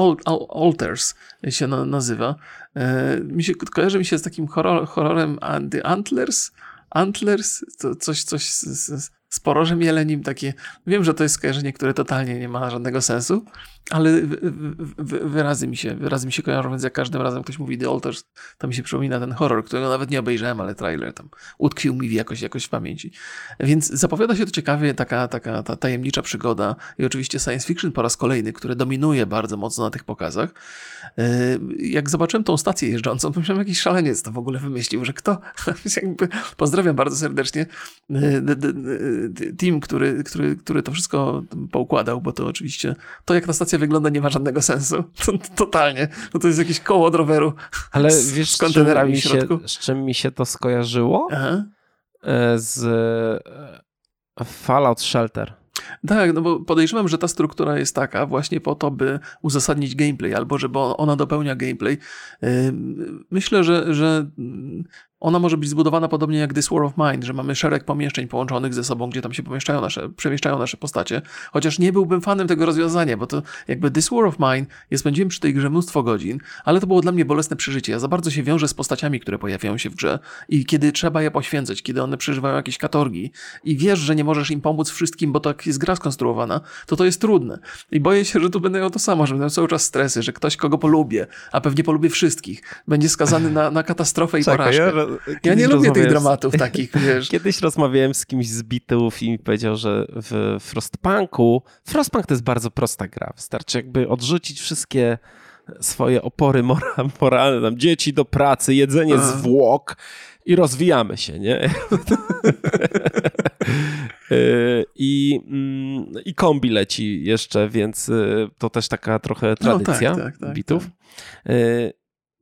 S1: Alters się nazywa. E, mi się, kojarzy mi się z takim horror, horrorem The Antlers, Antlers, to coś, coś z, z, z porożem jelenim, takie, wiem, że to jest skojarzenie, które totalnie nie ma żadnego sensu, ale wyrazy mi się, wyrazy mi się kojarzą, więc jak każdym razem ktoś mówi The Alters, to mi się przypomina ten horror, którego nawet nie obejrzałem, ale trailer tam utkwił mi jakoś, jakoś w pamięci. Więc zapowiada się to ciekawie, taka, taka ta tajemnicza przygoda i oczywiście science fiction po raz kolejny, które dominuje bardzo mocno na tych pokazach. E, jak zobaczyłem tą stację jeżdżącą, myślałem, jakiś szaleniec to w ogóle wymyślił, że kto, pozdrawiam bardzo serdecznie e, team, który, który, który to wszystko poukładał, bo to oczywiście, to jak ta stacja wygląda nie ma żadnego sensu. Totalnie. No to jest jakieś koło od roweru
S2: Ale z, wiesz, z kontenerami w środku. Się, z czym mi się to skojarzyło? Aha. E, z e, Fallout Shelter.
S1: Tak, no bo podejrzewam, że ta struktura jest taka właśnie po to, by uzasadnić gameplay, albo żeby ona dopełnia gameplay. Myślę, że, że ona może być zbudowana podobnie jak This War of Mine, że mamy szereg pomieszczeń połączonych ze sobą, gdzie tam się pomieszczają nasze, przemieszczają nasze postacie. Chociaż nie byłbym fanem tego rozwiązania, bo to jakby This War of Mine, ja spędziłem przy tej grze mnóstwo godzin, ale to było dla mnie bolesne przeżycie. Ja za bardzo się wiążę z postaciami, które pojawiają się w grze i kiedy trzeba je poświęcać, kiedy one przeżywają jakieś katorgi i wiesz, że nie możesz im pomóc wszystkim, bo tak jest gra skonstruowana, to to jest trudne. I boję się, że tu będę miał to samo, że będę cały czas stresy, że ktoś, kogo polubię, a pewnie polubię wszystkich, będzie skazany na, na katastrofę i Czekaj, porażkę. Ja ja nie lubię tych dramatów takich, wiesz.
S2: Kiedyś rozmawiałem z kimś z bitów i mi powiedział, że w Frostpunku, Frostpunk to jest bardzo prosta gra. Wystarczy jakby odrzucić wszystkie swoje opory moralne, tam dzieci do pracy, jedzenie A. zwłok i rozwijamy się, nie? Y, I, mm, I kombi leci jeszcze, więc y, to też taka trochę tradycja no, tak, tak, tak, bitów.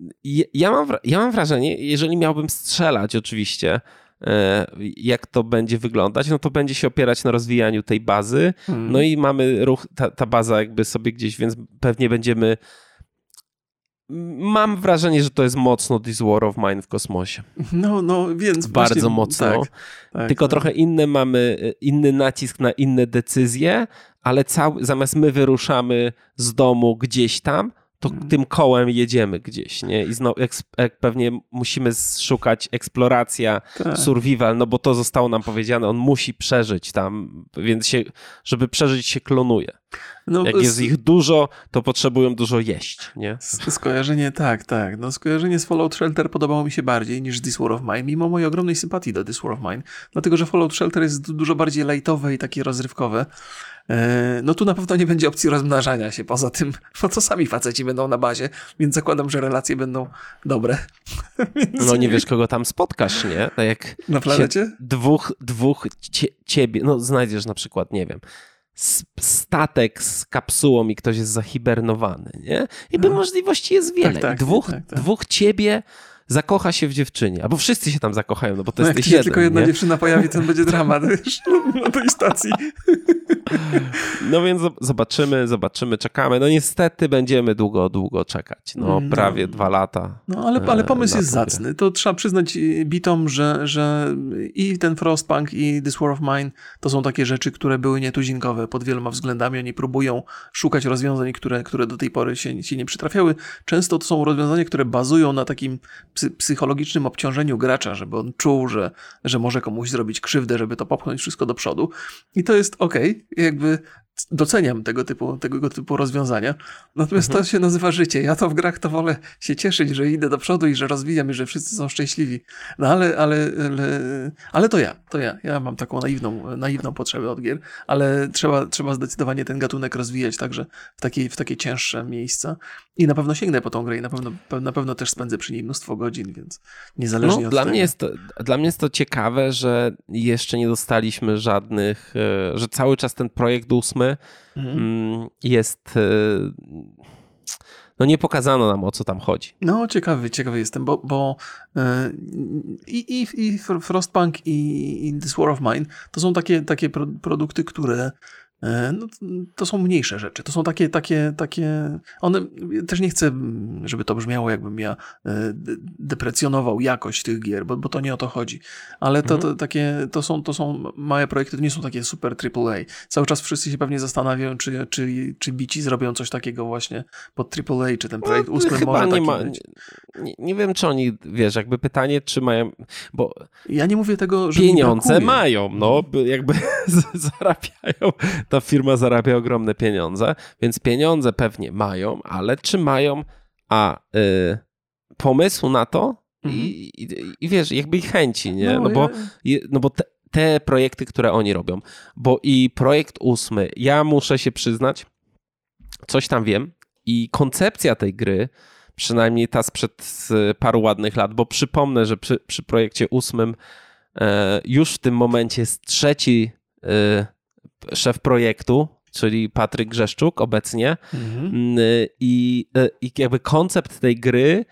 S2: Tak. Ja mam, ja mam wrażenie, jeżeli miałbym strzelać oczywiście, e, jak to będzie wyglądać, no to będzie się opierać na rozwijaniu tej bazy. Hmm. No i mamy ruch, ta, ta baza jakby sobie gdzieś, więc pewnie będziemy. Mam wrażenie, że to jest mocno This War of Mine w kosmosie.
S1: No, no, więc.
S2: Bardzo właśnie, mocno. Tak, tak, Tylko tak. trochę inny mamy, inny nacisk na inne decyzje, ale cały, zamiast my wyruszamy z domu gdzieś tam, to mhm. tym kołem jedziemy gdzieś, nie? I znowu pewnie musimy szukać eksploracja, tak. survival, no bo to zostało nam powiedziane, on musi przeżyć tam, więc się, żeby przeżyć się klonuje. No, jak jest ich dużo, to potrzebują dużo jeść, nie?
S1: Skojarzenie, tak, tak. No skojarzenie z Fallout Shelter podobało mi się bardziej niż This War of Mine, mimo mojej ogromnej sympatii do This War of Mine, dlatego, że Fallout Shelter jest dużo bardziej lightowe i takie rozrywkowe. E, no tu na pewno nie będzie opcji rozmnażania się, poza tym, no to sami faceci będą na bazie, więc zakładam, że relacje będą dobre.
S2: no nie wiesz, kogo tam spotkasz, nie? Tak jak
S1: na planecie?
S2: Dwóch, dwóch cie, ciebie, no znajdziesz na przykład, nie wiem, statek z kapsułą i ktoś jest zahibernowany, nie? I by no. możliwości jest wiele. Tak, tak, dwóch, tak, tak, dwóch ciebie zakocha się w dziewczynie, albo wszyscy się tam zakochają, no bo to no jest jak jeden,
S1: tylko jedna nie? dziewczyna pojawi, to będzie dramat, wiesz, na tej stacji.
S2: No więc zobaczymy, zobaczymy, czekamy. No niestety będziemy długo, długo czekać. No, no. prawie dwa lata.
S1: No ale, ale pomysł jest zacny. To trzeba przyznać bitom, że, że i ten Frostpunk i This War of Mine to są takie rzeczy, które były nietuzinkowe pod wieloma względami. Oni próbują szukać rozwiązań, które, które do tej pory się, się nie przytrafiały. Często to są rozwiązania, które bazują na takim psychologicznym obciążeniu gracza, żeby on czuł, że, że może komuś zrobić krzywdę, żeby to popchnąć wszystko do przodu. I to jest ok, jakby doceniam tego typu, tego typu rozwiązania. Natomiast mhm. to się nazywa życie. Ja to w grach to wolę się cieszyć, że idę do przodu i że rozwijam i że wszyscy są szczęśliwi. No ale, ale, ale, ale to ja, to ja. Ja mam taką naiwną, naiwną potrzebę od gier, ale trzeba, trzeba zdecydowanie ten gatunek rozwijać także w takie, w takie cięższe miejsca. I na pewno sięgnę po tą grę i na pewno, na pewno też spędzę przy niej mnóstwo godzin, więc niezależnie no, od
S2: dla
S1: tego.
S2: Mnie jest to, dla mnie jest to ciekawe, że jeszcze nie dostaliśmy żadnych, e, że cały czas ten projekt ósmy mhm. Mm, jest e, no nie pokazano nam o co tam chodzi.
S1: No ciekawy, ciekawy jestem, bo, bo e, i, i, Frostpunk i, i This War of Mine to są takie, takie produkty, które no, to są mniejsze rzeczy. To są takie, takie, takie. One też nie chcę, żeby to brzmiało, jakbym ja e, deprecjonował jakość tych gier, bo, bo to nie o to chodzi. Ale to, mhm. to, takie, to, są, to są małe projekty, to nie są takie super AAA. Cały czas wszyscy się pewnie zastanawiają, czy, czy, czy bici zrobią coś takiego właśnie pod AAA, czy ten projekt no, ósmy może nie ma,
S2: nie, nie, wiem, czy oni, wiesz, jakby pytanie, czy mają, bo
S1: ja nie mówię tego, że
S2: pieniądze mają, no, jakby zarabiają ta firma zarabia ogromne pieniądze, więc pieniądze pewnie mają, ale czy mają a y, pomysłu na to mhm. i, i, i, wiesz, jakby ich chęci, nie? No, no bo, ja... no bo te, te projekty, które oni robią, bo i projekt ósmy, ja muszę się przyznać, coś tam wiem i koncepcja tej gry, przynajmniej ta sprzed paru ładnych lat, bo przypomnę, że przy, przy projekcie ósmym e, już w tym momencie jest trzeci e, szef projektu, czyli Patryk Grzeszczuk obecnie. Mhm. Mm, I, I jakby koncept tej gry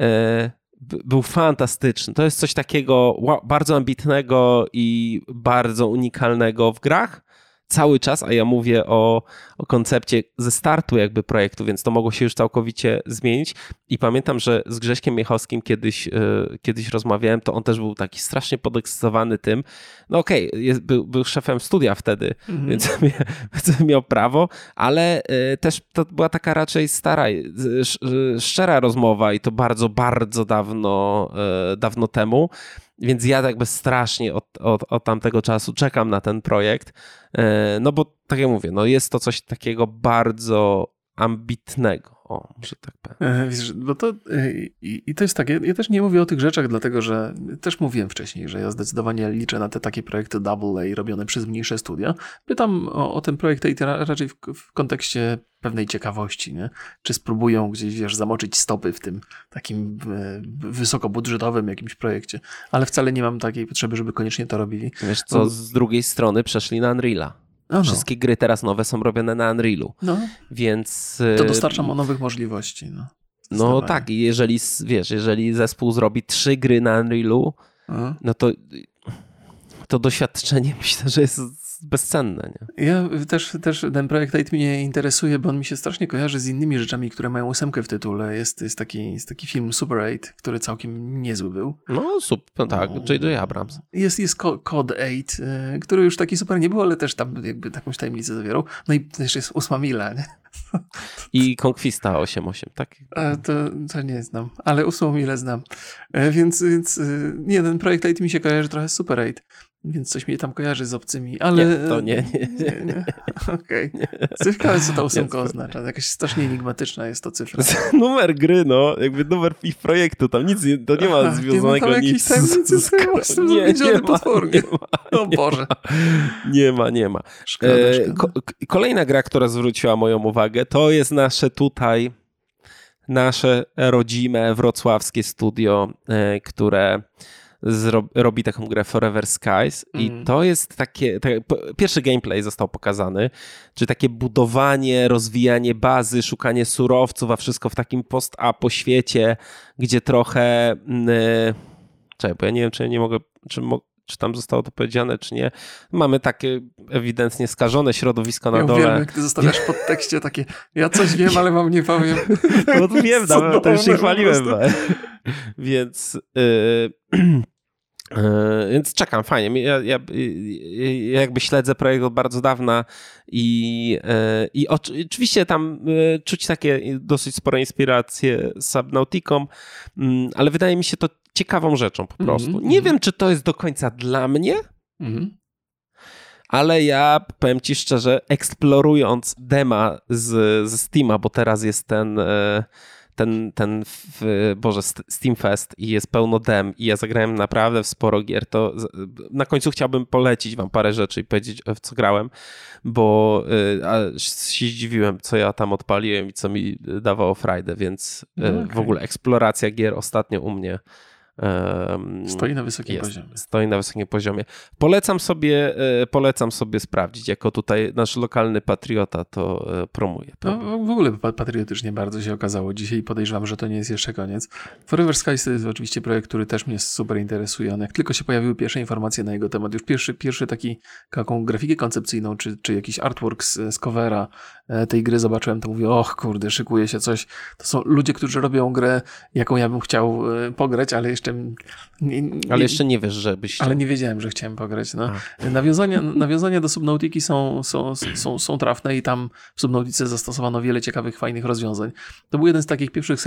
S2: e, był fantastyczny. To jest coś takiego bardzo ambitnego i bardzo unikalnego w grach, cały czas, a ja mówię o, o koncepcie ze startu jakby projektu, więc to mogło się już całkowicie zmienić. I pamiętam, że z Grześkiem Miechowskim kiedyś, yy, kiedyś rozmawiałem, to on też był taki strasznie podekscytowany tym. No okej, okay, był, był szefem studia wtedy, mhm. więc, więc miał prawo, ale yy, też to była taka raczej stara, yy, szczera rozmowa i to bardzo, bardzo dawno, dawno temu. Więc ja jakby strasznie od, od, od tamtego czasu czekam na ten projekt, e, no bo tak jak mówię, no jest to coś takiego bardzo ambitnego. O, może tak powiem.
S1: E, wiesz, bo to e, i, i, to jest tak, ja, ja, też nie mówię o tych rzeczach, dlatego że też mówiłem wcześniej, że ja zdecydowanie liczę na te takie projekty double A robione przez mniejsze studia. Pytam o, o ten projekt A raczej w, w, kontekście pewnej ciekawości, nie? Czy spróbują gdzieś, wiesz, zamoczyć stopy w tym takim e, wysokobudżetowym jakimś projekcie, ale wcale nie mam takiej potrzeby, żeby koniecznie to robili.
S2: Wiesz co, z drugiej strony przeszli na Unreala. No, no. Wszystkie gry teraz nowe są robione na Unrealu. No. Więc.
S1: To y, dostarcza mu nowych możliwości. No,
S2: no tak, i jeżeli, wiesz, jeżeli zespół zrobi trzy gry na Unrealu, no to to doświadczenie myślę, że jest bezcenne. Nie?
S1: Ja też, też ten projekt Tate mnie interesuje, bo on mi się strasznie kojarzy z innymi rzeczami, które mają ósemkę w tytule. Jest, jest, taki, jest taki film Super 8, który całkiem niezły był.
S2: No super, no tak, J.J. Abrams.
S1: Jest, jest Code 8, y, który już taki super nie był, ale też tam jakby jakąś tajemnicę zawierał. No i też jest ósma mila, nie?
S2: I Conquista 8.8, tak?
S1: A, to, to nie znam, ale ósmą milę znam. E, więc, więc y, nie, ten projekt 8 mi się kojarzy trochę z Super 8. Więc coś mnie tam kojarzy z obcymi, ale...
S2: Nie, to nie, nie. nie, nie.
S1: Okej. Okay. Ciekawe, co ta ósemka oznacza. Jakaś strasznie enigmatyczna jest to cyfra.
S2: numer gry, no. Jakby numer ich projektu. Tam nic, nie, to nie ma związanego
S1: nie ma nic z... z nie, nie ma, nie ma. O Boże.
S2: Nie ma, nie ma. Szkoda, e, szkoda. Ko kolejna gra, która zwróciła moją uwagę, to jest nasze tutaj nasze rodzime wrocławskie studio, e, które robi taką grę Forever Skies mm. i mhm. to jest takie, tak, pierwszy gameplay został pokazany, czy takie budowanie, rozwijanie bazy, szukanie surowców, a wszystko w takim post-apo świecie, gdzie trochę yy, czekaj, bo ja nie wiem, czy nie mogę, czy mo czy tam zostało to powiedziane, czy nie. Mamy takie ewidentnie skażone środowisko na
S1: ja
S2: dole.
S1: Uwielbiam, jak ty zostawiasz pod tekście takie, ja coś wiem, ale wam nie powiem.
S2: No to wiem, no, to już nie chwaliłem. Więc... Yy, więc czekam, fajnie. Ja, ja, ja, jakby śledzę projekt od bardzo dawna i, e, i oczywiście tam e, czuć takie dosyć spore inspiracje z Subnautiką, mm, ale wydaje mi się to ciekawą rzeczą po prostu. Mm -hmm. Nie wiem, czy to jest do końca dla mnie, mm -hmm. ale ja powiem ci szczerze, eksplorując dema z, z Steama, bo teraz jest ten ten, ten w, Boże, Steamfest i jest pełno dem i ja zagrałem naprawdę w sporo gier, to na końcu chciałbym polecić wam parę rzeczy i powiedzieć, w co grałem, bo y, się zdziwiłem, co ja tam odpaliłem i co mi dawało frajdę, więc y, okay. w ogóle eksploracja gier ostatnio u mnie
S1: Stoi na wysokim jest, poziomie.
S2: Stoi na wysokim poziomie. Polecam sobie, e, polecam sobie sprawdzić, jako tutaj nasz lokalny patriota to e, promuje.
S1: No, w ogóle patriotycznie bardzo się okazało dzisiaj podejrzewam, że to nie jest jeszcze koniec. Forever Skies to jest oczywiście projekt, który też mnie super interesuje. On jak tylko się pojawiły pierwsze informacje na jego temat, już pierwszy, pierwszy taki, taką grafikę koncepcyjną, czy, czy jakiś artwork z, z covera tej gry zobaczyłem, to mówię, och kurde, szykuje się coś. To są ludzie, którzy robią grę, jaką ja bym chciał pograć, ale jeszcze.
S2: Nie, nie, ale jeszcze nie wiesz, żebyś...
S1: Ale nie wiedziałem, że chciałem pograć. No. Nawiązania, nawiązania do Subnautiki są, są, są, są trafne i tam w Subnautice zastosowano wiele ciekawych, fajnych rozwiązań. To był jeden z takich pierwszych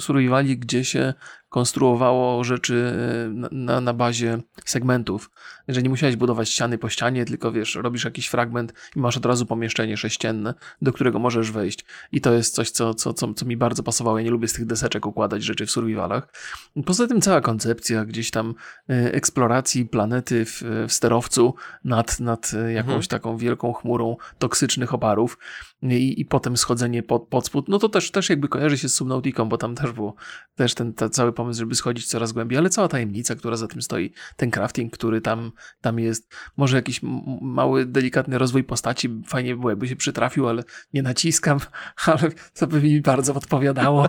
S1: survivali, gdzie się konstruowało rzeczy e, na, na, na, bazie segmentów. Że nie musiałeś budować ściany po ścianie, tylko wiesz, robisz jakiś fragment i masz od razu pomieszczenie sześcienne, do którego możesz wejść. I to jest coś, co, co, co, co mi bardzo pasowało. Ja nie lubię z tych deseczek układać rzeczy w survivalach. Poza tym cała koncepcja gdzieś tam e, eksploracji planety w, w sterowcu nad, nad e, jakąś mhm. taką wielką chmurą toksycznych oparów i, i potem schodzenie pod, pod spód, no to też, też jakby kojarzy się z Subnautiką, bo tam też był też ten, ten cały pomysł, żeby schodzić coraz głębiej, ale cała tajemnica, która za tym stoi, ten crafting, który tam, tam jest, może jakiś mały, delikatny rozwój postaci, fajnie było, jakby się przytrafił, ale nie naciskam, ale to by mi bardzo odpowiadało.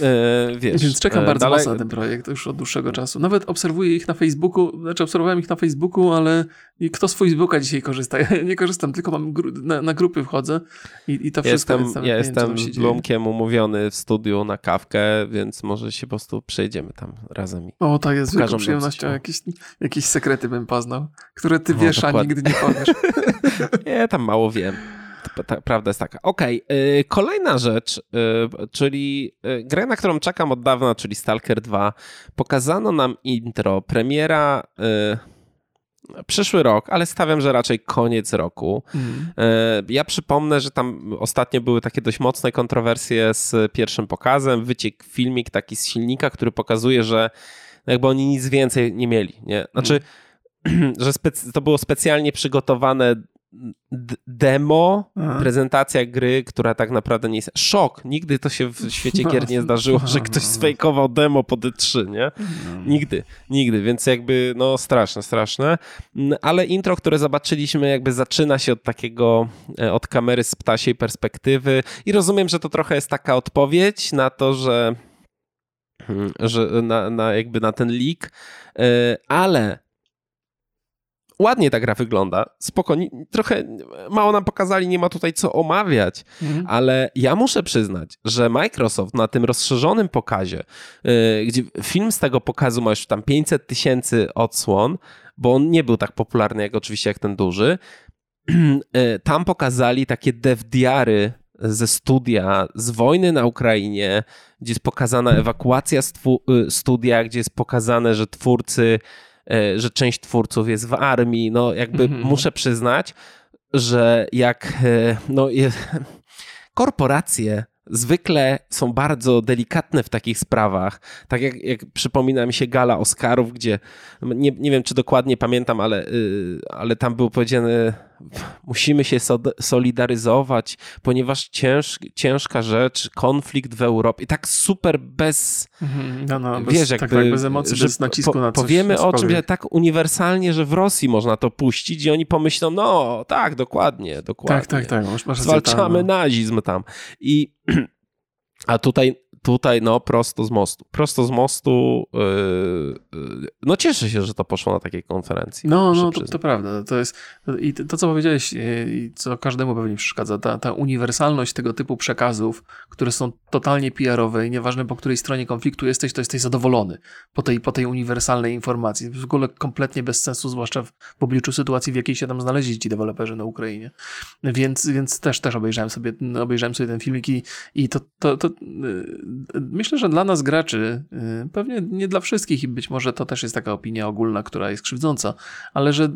S1: e, wiesz, Więc czekam e, bardzo dalej... mocno na ten projekt już od dłuższego czasu. Nawet obserwuję ich na Facebooku, znaczy obserwowałem ich na Facebooku, ale kto z Facebooka dzisiaj korzysta? Ja nie korzystam, tylko mam gru na, na, grupy wchodzę i, i to wszystko.
S2: Jestem, ja jestem z Blumkiem umówiony w studiu na kawkę, więc może się po prostu przejdziemy tam razem.
S1: O, tak jest wielką przyjemnością. Jakieś, jakieś sekrety bym poznał, które ty no, wiesz, dokładnie. a nigdy nie powiesz.
S2: nie, tam mało wiem. Prawda jest taka. Okej, okay, kolejna rzecz, yy, czyli yy, grę, na którą czekam od dawna, czyli Stalker 2. Pokazano nam intro, premiera yy, przyszły rok, ale stawiam, że raczej koniec roku. Mm. Ja przypomnę, że tam ostatnio były takie dość mocne kontrowersje z pierwszym pokazem. Wyciekł filmik taki z silnika, który pokazuje, że jakby oni nic więcej nie mieli. Nie? Znaczy, mm. że to było specjalnie przygotowane demo, Aha. prezentacja gry, która tak naprawdę nie jest... Szok! Nigdy to się w świecie gier nie zdarzyło, że ktoś sfejkował demo po D3, nie? No. Nigdy, nigdy, więc jakby no straszne, straszne. Ale intro, które zobaczyliśmy jakby zaczyna się od takiego, e, od kamery z ptasiej perspektywy i rozumiem, że to trochę jest taka odpowiedź na to, że hmm, że na, na jakby na ten leak, e, ale ładnie ta gra wygląda, spokojnie, trochę mało nam pokazali, nie ma tutaj co omawiać, mhm. ale ja muszę przyznać, że Microsoft na tym rozszerzonym pokazie, yy, gdzie film z tego pokazu ma już tam 500 tysięcy odsłon, bo on nie był tak popularny jak oczywiście jak ten duży, yy, tam pokazali takie devdiary ze studia, z wojny na Ukrainie, gdzie jest pokazana ewakuacja y, studia, gdzie jest pokazane, że twórcy że część twórców jest w armii. No, jakby mm -hmm. muszę przyznać, że jak e, no, je, korporacje zwykle są bardzo delikatne w takich sprawach. Tak jak, jak przypomina mi się gala Oscarów, gdzie nie, nie wiem, czy dokładnie pamiętam, ale, yy, ale tam był powiedziane, musimy się solidaryzować, ponieważ cięż, ciężka rzecz, konflikt w Europie. I tak super bez.
S1: Mhm, no, no, wiesz, bez, jakby, tak, tak, bez emocji, bez nacisku po, na
S2: coś. Powiemy o czymś tak uniwersalnie, że w Rosji można to puścić i oni pomyślą, no tak, dokładnie, dokładnie.
S1: Tak, tak, tak.
S2: Zwalczamy no. nazizm tam. I a tutaj tutaj no prosto z mostu. Prosto z mostu. Yy, no cieszę się, że to poszło na takiej konferencji.
S1: No, no to, to, prawda. To jest i to, co powiedziałeś, yy, i co każdemu pewnie przeszkadza, ta, ta uniwersalność tego typu przekazów, które są totalnie PR-owe i nieważne po której stronie konfliktu jesteś, to jesteś zadowolony po tej, po tej uniwersalnej informacji. W ogóle kompletnie bez sensu, zwłaszcza w, w obliczu sytuacji, w jakiej się tam znaleźli ci deweloperzy na Ukrainie. Więc, więc też, też obejrzałem sobie, obejrzałem sobie ten filmik i, i to, to, to yy, myślę, że dla nas graczy, y, pewnie nie dla wszystkich i być może to też jest taka opinia ogólna, która jest krzywdząca, ale że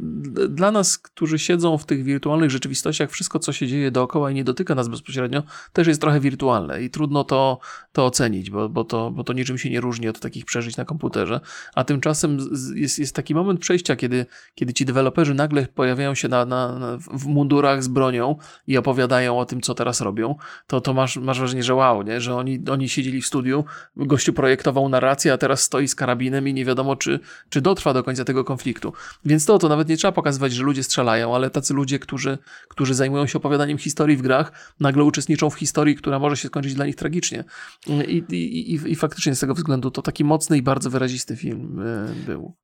S1: dla nas, którzy siedzą w tych wirtualnych rzeczywistościach, wszystko co się dzieje dookoła i nie dotyka nas bezpośrednio, też jest trochę wirtualne i trudno to, to ocenić, bo, bo, to, bo to niczym się nie różni od takich przeżyć na komputerze. A tymczasem jest, jest taki moment przejścia, kiedy, kiedy ci deweloperzy nagle pojawiają się na, na, na w mundurach z bronią i opowiadają o tym, co teraz robią, to, to masz, masz wrażenie, że wow, nie? że oni, oni się siedzieli w studiu, gościu projektował narrację, a teraz stoi z karabinem i nie wiadomo, czy, czy dotrwa do końca tego konfliktu. Więc to, to nawet nie trzeba pokazywać, że ludzie strzelają, ale tacy ludzie, którzy, którzy zajmują się opowiadaniem historii w grach, nagle uczestniczą w historii, która może się skończyć dla nich tragicznie. I, i, i, i faktycznie z tego względu to taki mocny i bardzo wyrazisty film e, był.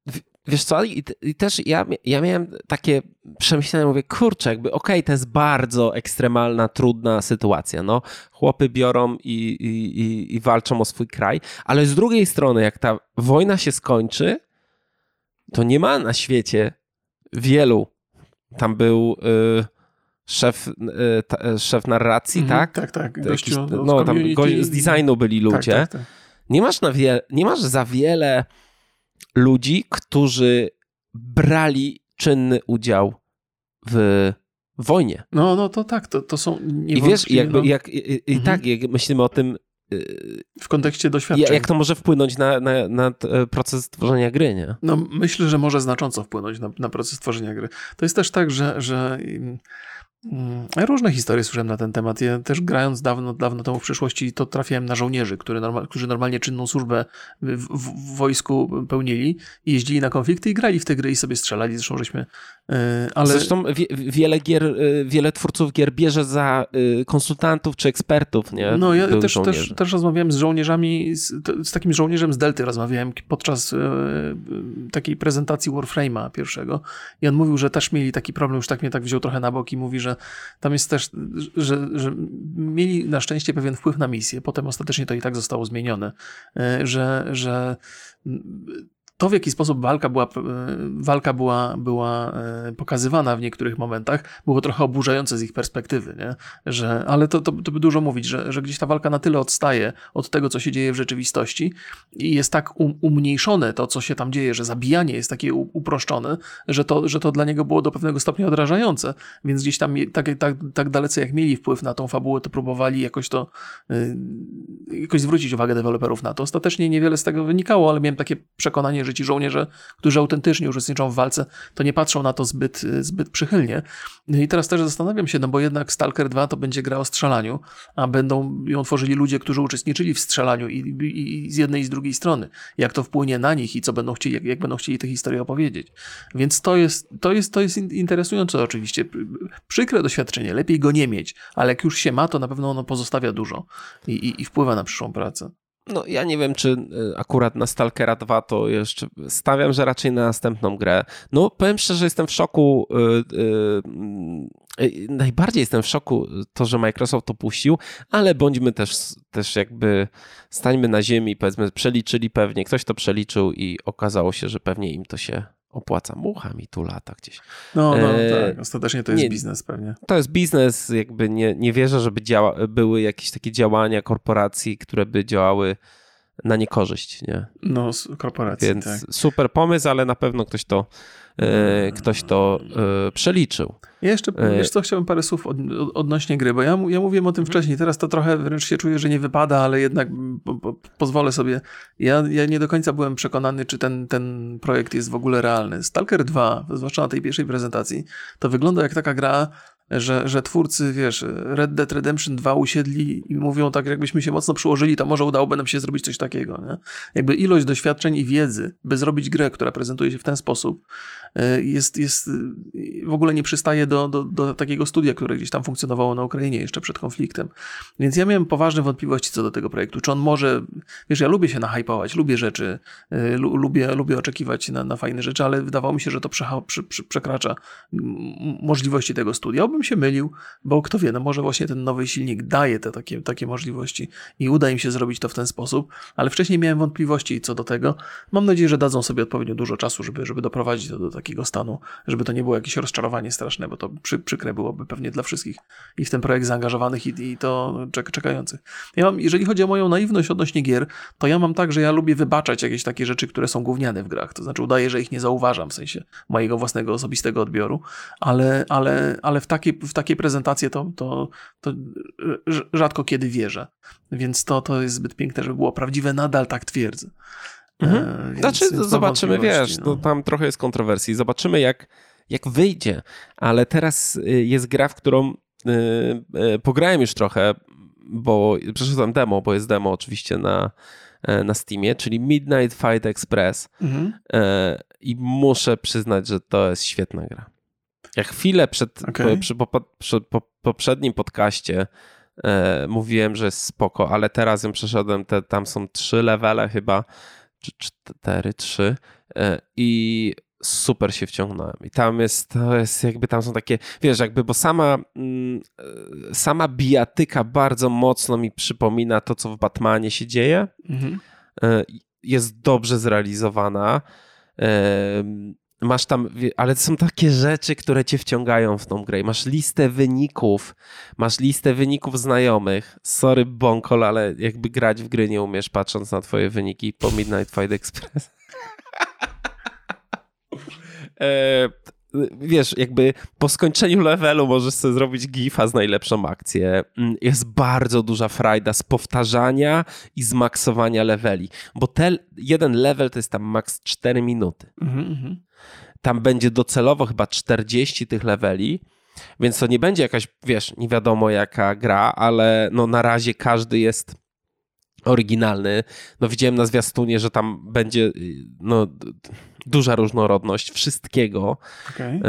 S2: Wiesz co, i, i też ja, ja miałem takie przemyślenia, mówię, kurczę, jakby okej, okay, to jest bardzo ekstremalna, trudna sytuacja, no. Chłopy biorą i, i, i, walczą o swój kraj, ale z drugiej strony, jak ta wojna się skończy, to nie ma na świecie wielu. Tam był y, szef, y, ta, szef narracji, mhm, tak?
S1: Tak, tak.
S2: Jakiś, no, tam z designu byli tak, ludzie. Tak, tak, nie, masz na wie, nie masz za wiele ludzi, którzy brali czynny udział w wojnie.
S1: No, no to tak, to, to są
S2: I wiesz, jakby, no. jak, i, i mhm. tak, jak myślimy o tym
S1: w kontekście doświadczeń.
S2: Jak to może wpłynąć na, na, na e, proces tworzenia gry, nie?
S1: No myślę, że może znacząco wpłynąć na, na proces tworzenia gry. To jest też tak, że, że Mm, różne historie słyszałem na ten temat. Ja też grając dawno, dawno temu w przyszłości, to trafiałem na żołnierzy, którzy, normal, którzy normalnie czynną służbę w, w, wojsku pełnili i jeździli na konflikty i grali w te gry i sobie strzelali. Zresztą żeśmy. Yy, ale...
S2: Zresztą wie, wiele gier, yy, wiele twórców gier bierze za yy, konsultantów czy ekspertów, nie?
S1: No ja też, też, też rozmawiałem z żołnierzami, z, z, takim żołnierzem z Delty rozmawiałem podczas takiej prezentacji Warframe'a pierwszego i on mówił, że też mieli taki problem, już tak mnie tak wziął trochę na bok i mówi, że że tam jest też, że, że mieli na szczęście pewien wpływ na misję. Potem ostatecznie to i tak zostało zmienione, e, że, że to, w jaki sposób walka była, e, walka była, była e, pokazywana w niektórych momentach, było trochę oburzające z ich perspektywy, nie? Że, ale to, to, to by dużo mówić, że, że gdzieś ta walka na tyle odstaje od tego, co się dzieje w rzeczywistości i jest tak um, umniejszone to, co się tam dzieje, że zabijanie jest takie uproszczone, że to, że to dla niego było do pewnego stopnia odrażające, więc gdzieś tam tak, tak, tak dalece jak mieli wpływ na tą fabułę, to próbowali jakoś to yy, jakoś zwrócić uwagę deweloperów na to. Ostatecznie niewiele z tego wynikało, ale miałem takie przekonanie, że że ci żołnierze, którzy autentycznie uczestniczą w walce, to nie patrzą na to zbyt, zbyt przychylnie. I teraz też zastanawiam się, no bo jednak Stalker 2 to będzie gra o strzelaniu, a będą ją tworzyli ludzie, którzy uczestniczyli w strzelaniu i, i, i z jednej i z drugiej strony. Jak to wpłynie na nich i co będą chcieli, jak, jak będą chcieli tę historię opowiedzieć. Więc to jest, to jest, to jest interesujące oczywiście. Przykre doświadczenie, lepiej go nie mieć, ale jak już się ma, to na pewno ono pozostawia dużo i, i, i wpływa na przyszłą pracę.
S2: No ja nie wiem, czy y, akurat na Stalkera 2 to jeszcze stawiam, że raczej na następną grę. No powiem szczerze, jestem w szoku. Yy, yy, najbardziej jestem w szoku to, że Microsoft to puścił, ale bądźmy też, też jakby stańmy na ziemi, powiedzmy, przeliczyli pewnie, ktoś to przeliczył i okazało się, że pewnie im to się opłaca. Mucha mi tu lata gdzieś.
S1: No, no e, tak, ostatecznie to jest nie, biznes pewnie.
S2: To jest biznes, jakby nie, nie wierzę, żeby działa, były jakieś takie działania korporacji, które by działały na niekorzyść, nie?
S1: No, korporacji,
S2: Więc
S1: tak.
S2: super pomysł, ale na pewno ktoś to, e, ktoś to e, przeliczył.
S1: Ja jeszcze, e... wiesz co, chciałbym parę słów od, odnośnie gry, bo ja, ja mówiłem o tym mhm. wcześniej, teraz to trochę wręcz się czuję, że nie wypada, ale jednak po, po, pozwolę sobie. Ja, ja nie do końca byłem przekonany, czy ten, ten projekt jest w ogóle realny. Stalker 2, zwłaszcza na tej pierwszej prezentacji, to wygląda jak taka gra, że, że twórcy, wiesz, Red Dead Redemption 2 usiedli i mówią tak, jakbyśmy się mocno przyłożyli, to może udałoby nam się zrobić coś takiego. Nie? Jakby ilość doświadczeń i wiedzy, by zrobić grę, która prezentuje się w ten sposób, jest, jest e, w ogóle nie przystaje do, do, do takiego studia, które gdzieś tam funkcjonowało na Ukrainie jeszcze przed konfliktem. Więc ja miałem poważne wątpliwości co do tego projektu. Czy on może, wiesz, ja lubię się nahypować, lubię rzeczy, e, lubię, lubię oczekiwać na, na fajne rzeczy, ale wydawało mi się, że to przekracza możliwości tego studia. Obym się mylił, bo kto wie, no może właśnie ten nowy silnik daje te takie, takie możliwości i uda im się zrobić to w ten sposób, ale wcześniej miałem wątpliwości co do tego. Mam nadzieję, że dadzą sobie odpowiednio dużo czasu, żeby, żeby doprowadzić to do takiego stanu, żeby to nie było jakieś rozczarowanie straszne, bo to przy, przykre byłoby pewnie dla wszystkich i w ten projekt zaangażowanych i, i to czek czekających. Ja mam, jeżeli chodzi o moją naiwność odnośnie gier, to ja mam tak, że ja lubię wybaczać jakieś takie rzeczy, które są gówniane w grach. To znaczy udaję, że ich nie zauważam w sensie mojego własnego osobistego odbioru, ale, ale, ale w, takiej, w takiej prezentacji to, to, to rzadko kiedy wierzę. Więc to, to jest zbyt piękne, żeby było prawdziwe, nadal tak twierdzę.
S2: Mhm. E, znaczy, zobaczymy, wiesz, no. tam trochę jest kontrowersji. Zobaczymy, jak, jak wyjdzie. Ale teraz y, jest gra, w którą y, y, pograłem już trochę, bo przeszedłem demo, bo jest demo oczywiście na, e, na Steamie, czyli Midnight Fight Express. Mhm. E, I muszę przyznać, że to jest świetna gra. Jak chwilę przed, okay. przy, po, przy po, poprzednim podcaście e, mówiłem, że jest spoko, ale teraz ją przeszedłem, te, tam są trzy levele chyba, czy cztery, trzy e, i super się wciągnąłem. I tam jest, to jest jakby tam są takie, wiesz, jakby, bo sama, mm, e, sama bijatyka bardzo mocno mi przypomina to, co w Batmanie się dzieje. Mhm. E, jest dobrze zrealizowana. Masz tam, ale to są takie rzeczy, które cię wciągają w tą grę. Masz listę wyników, masz listę wyników znajomych. Sorry, Bonkol, ale jakby grać w gry nie umiesz, patrząc na twoje wyniki po Midnight Fight Express. e, wiesz, jakby po skończeniu levelu możesz sobie zrobić gifa z najlepszą akcję. Mm, jest bardzo duża frajda z powtarzania i z maksowania leveli, bo ten jeden level to jest tam maks 4 minuty. Mm -hmm. Tam będzie docelowo chyba 40 tych leveli więc to nie będzie jakaś, wiesz, nie wiadomo jaka gra, ale no na razie każdy jest oryginalny. No widziałem na zwiastunie, że tam będzie no, duża różnorodność wszystkiego. Okay.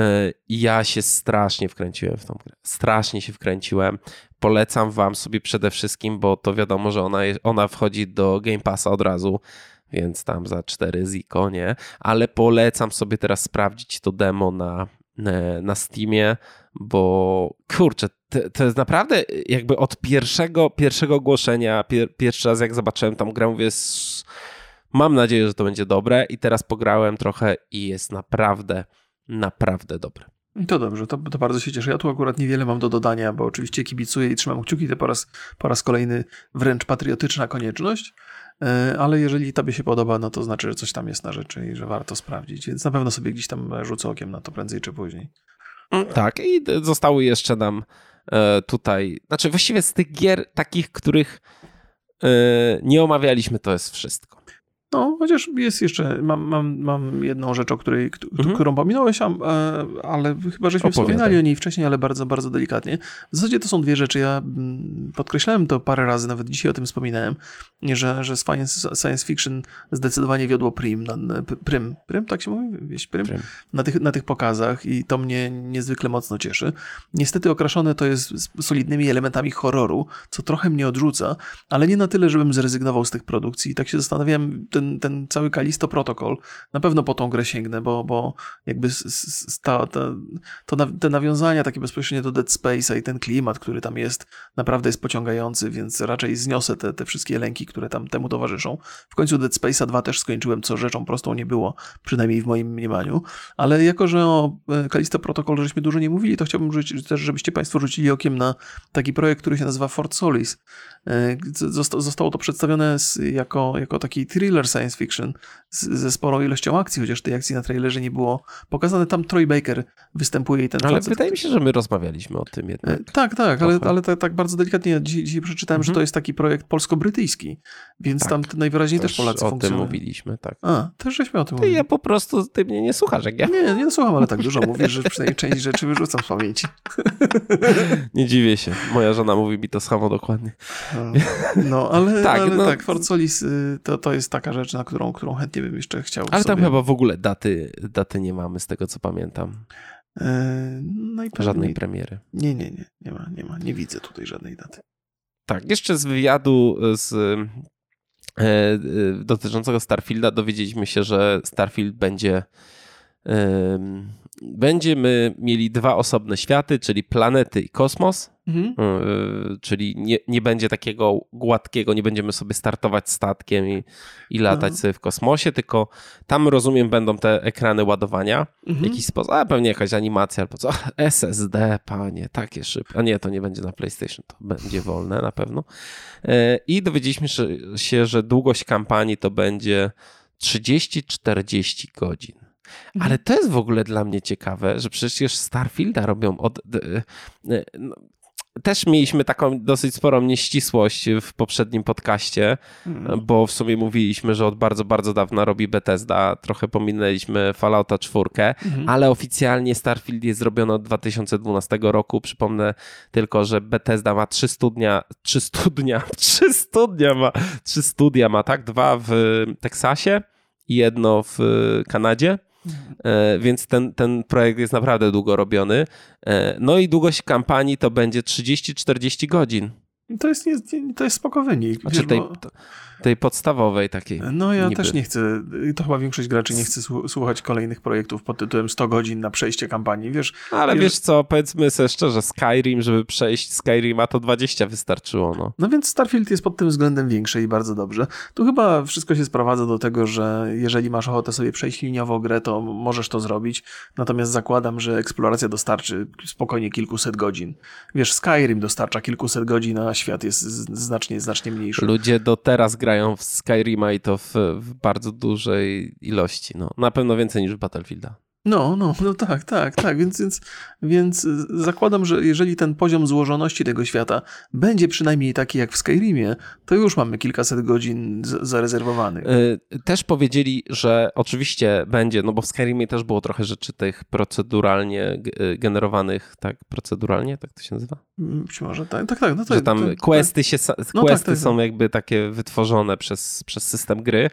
S2: I ja się strasznie wkręciłem w tą grę. Strasznie się wkręciłem. Polecam wam sobie przede wszystkim, bo to wiadomo, że ona, ona wchodzi do Game Passa od razu więc tam za 4 ziko, nie? Ale polecam sobie teraz sprawdzić to demo na, na Steamie, bo kurczę, to, to jest naprawdę jakby od pierwszego, pierwszego ogłoszenia, pier, pierwszy raz jak zobaczyłem tam grę, mówię, mam nadzieję, że to będzie dobre i teraz pograłem trochę i jest naprawdę, naprawdę dobre.
S1: To dobrze, to, to, bardzo się cieszę. Ja tu akurat niewiele mam do dodania, bo oczywiście kibicuję i trzymam kciuki, to po raz, po raz kolejny wręcz patriotyczna konieczność. E, ale jeżeli tobie się podoba, no to znaczy, że coś tam jest na rzeczy i że warto sprawdzić, więc na pewno sobie gdzieś tam rzucę okiem na to prędzej czy później.
S2: Mm, tak, i zostały jeszcze nam e, tutaj, znaczy właściwie z tych gier takich, których e, nie omawialiśmy, to jest wszystko.
S1: No, chociaż jest jeszcze, mam, mam, mam jedną rzecz, o której, mhm. którą pominąłeś, e, ale chyba żeśmy Opowiadaj. wspominali o niej wcześniej, ale bardzo, bardzo delikatnie. W zasadzie to są dwie rzeczy. Ja mm, podkreślałem to parę razy, nawet dzisiaj o tym wspominałem, że, że science, science fiction zdecydowanie wiodło prim, na, prim, prim, tak się mówi? Wieś prim? prim? Na, tych, na tych pokazach i to mnie niezwykle mocno cieszy. Niestety okraszone to jest solidnymi elementami horroru, co trochę mnie odrzuca, ale nie na tyle, żebym zrezygnował z tych produkcji. I tak się zastanawiam, ten, ten cały Kalisto Protocol, na pewno po tą grę sięgnę, bo, bo jakby ta, ta, to, te nawiązania takie bezpośrednio do Dead Space'a i ten klimat, który tam jest, naprawdę jest pociągający, więc raczej zniosę te, te wszystkie lęki, które tam temu towarzyszą. W końcu Dead Space'a 2 też skończyłem, co rzeczą prostą nie było, przynajmniej w moim mniemaniu, ale jako, że o Kalisto e, Protocol żeśmy dużo nie mówili, to chciałbym rzucić, też, żebyście Państwo rzucili okiem na taki projekt, który się nazywa Fort Solis. E, zostało to przedstawione jako, jako taki thriller science fiction ze sporą ilością akcji, chociaż tej akcji na trailerze nie było pokazane. Tam Troy Baker występuje i ten
S2: Ale facet, wydaje mi się, że my rozmawialiśmy o tym jednak. E,
S1: tak, tak, ale, ale tak, tak, bardzo delikatnie. Dzisiaj, dzisiaj przeczytałem, mhm. że to jest taki projekt polsko-brytyjski, więc tak, tam najwyraźniej też, też Polacy
S2: o
S1: funkcjonują.
S2: O tym mówiliśmy, tak.
S1: A, też żeśmy o tym mówili.
S2: Ja po prostu, ty mnie nie słuchasz, jak ja.
S1: Nie, nie słucham, ale tak dużo mówisz, że przynajmniej część rzeczy wyrzucam z pamięci.
S2: nie dziwię się. Moja żona mówi mi to samo dokładnie.
S1: No, ale tak, ale no, tak Fort Solis y, to, to jest taka rzecz, na którą, którą chętnie bym jeszcze chciał
S2: Ale
S1: sobie...
S2: tam chyba w ogóle daty, daty nie mamy, z tego co pamiętam. E, no Żadnej premiery.
S1: Nie, nie, nie, nie ma, nie ma, nie widzę tutaj żadnej daty.
S2: Tak, jeszcze z wywiadu z dotyczącego Starfielda dowiedzieliśmy się, że Starfield będzie będziemy mieli dwa osobne światy, czyli planety i kosmos, mhm. E, czyli nie, nie będzie takiego gładkiego, nie będziemy sobie startować statkiem i, i latać no. sobie w kosmosie, tylko tam rozumiem będą te ekrany ładowania mhm. w jakiś sposób, a pewnie jakaś animacja albo co, SSD, panie, takie szybkie, a nie, to nie będzie na PlayStation, to będzie wolne na pewno. E, I dowiedzieliśmy się, że długość kampanii to będzie 30-40 godzin. Mhm. Ale to jest w ogóle dla mnie ciekawe, że przecież Starfielda robią od. No, też mieliśmy taką dosyć sporą nieścisłość w poprzednim podcaście, mm. bo w sumie mówiliśmy, że od bardzo, bardzo dawna robi Bethesda. Trochę pominęliśmy Fallouta 4, mm. ale oficjalnie Starfield jest zrobiony od 2012 roku. Przypomnę tylko, że Bethesda ma trzy studnia, trzy studnia, trzy studnia ma, trzy studia ma, tak? Dwa w Teksasie i jedno w Kanadzie. E, więc ten, ten projekt jest naprawdę długo robiony. E, no i długość kampanii to będzie 30-40 godzin.
S1: To jest, nie, to jest spoko wynik.
S2: Znaczy wiesz, tej, bo tej podstawowej takiej.
S1: No ja niby. też nie chcę, to chyba większość graczy nie chce słuchać kolejnych projektów pod tytułem 100 godzin na przejście kampanii, wiesz.
S2: Ale wiesz, wiesz co, powiedzmy sobie szczerze, Skyrim, żeby przejść Skyrima to 20 wystarczyło, no.
S1: No więc Starfield jest pod tym względem większy i bardzo dobrze. Tu chyba wszystko się sprowadza do tego, że jeżeli masz ochotę sobie przejść liniowo grę, to możesz to zrobić, natomiast zakładam, że eksploracja dostarczy spokojnie kilkuset godzin. Wiesz, Skyrim dostarcza kilkuset godzin, a świat jest znacznie, znacznie mniejszy.
S2: Ludzie do teraz grają w Skyrima i to w, w, bardzo dużej ilości. No, na pewno więcej niż w Battlefielda.
S1: No, no, no tak, tak, tak. Więc, więc, więc zakładam, że jeżeli ten poziom złożoności tego świata będzie przynajmniej taki jak w Skyrimie, to już mamy kilkaset godzin zarezerwowanych.
S2: E, też powiedzieli, że oczywiście będzie, no bo w Skyrimie też było trochę rzeczy tych proceduralnie e, generowanych, tak, proceduralnie, tak to się nazywa?
S1: Mm, być może, tak, tak, tak. No
S2: to, że tam to, questy, się, no tak, questy tak, tak, są jakby takie wytworzone przez, przez system gry.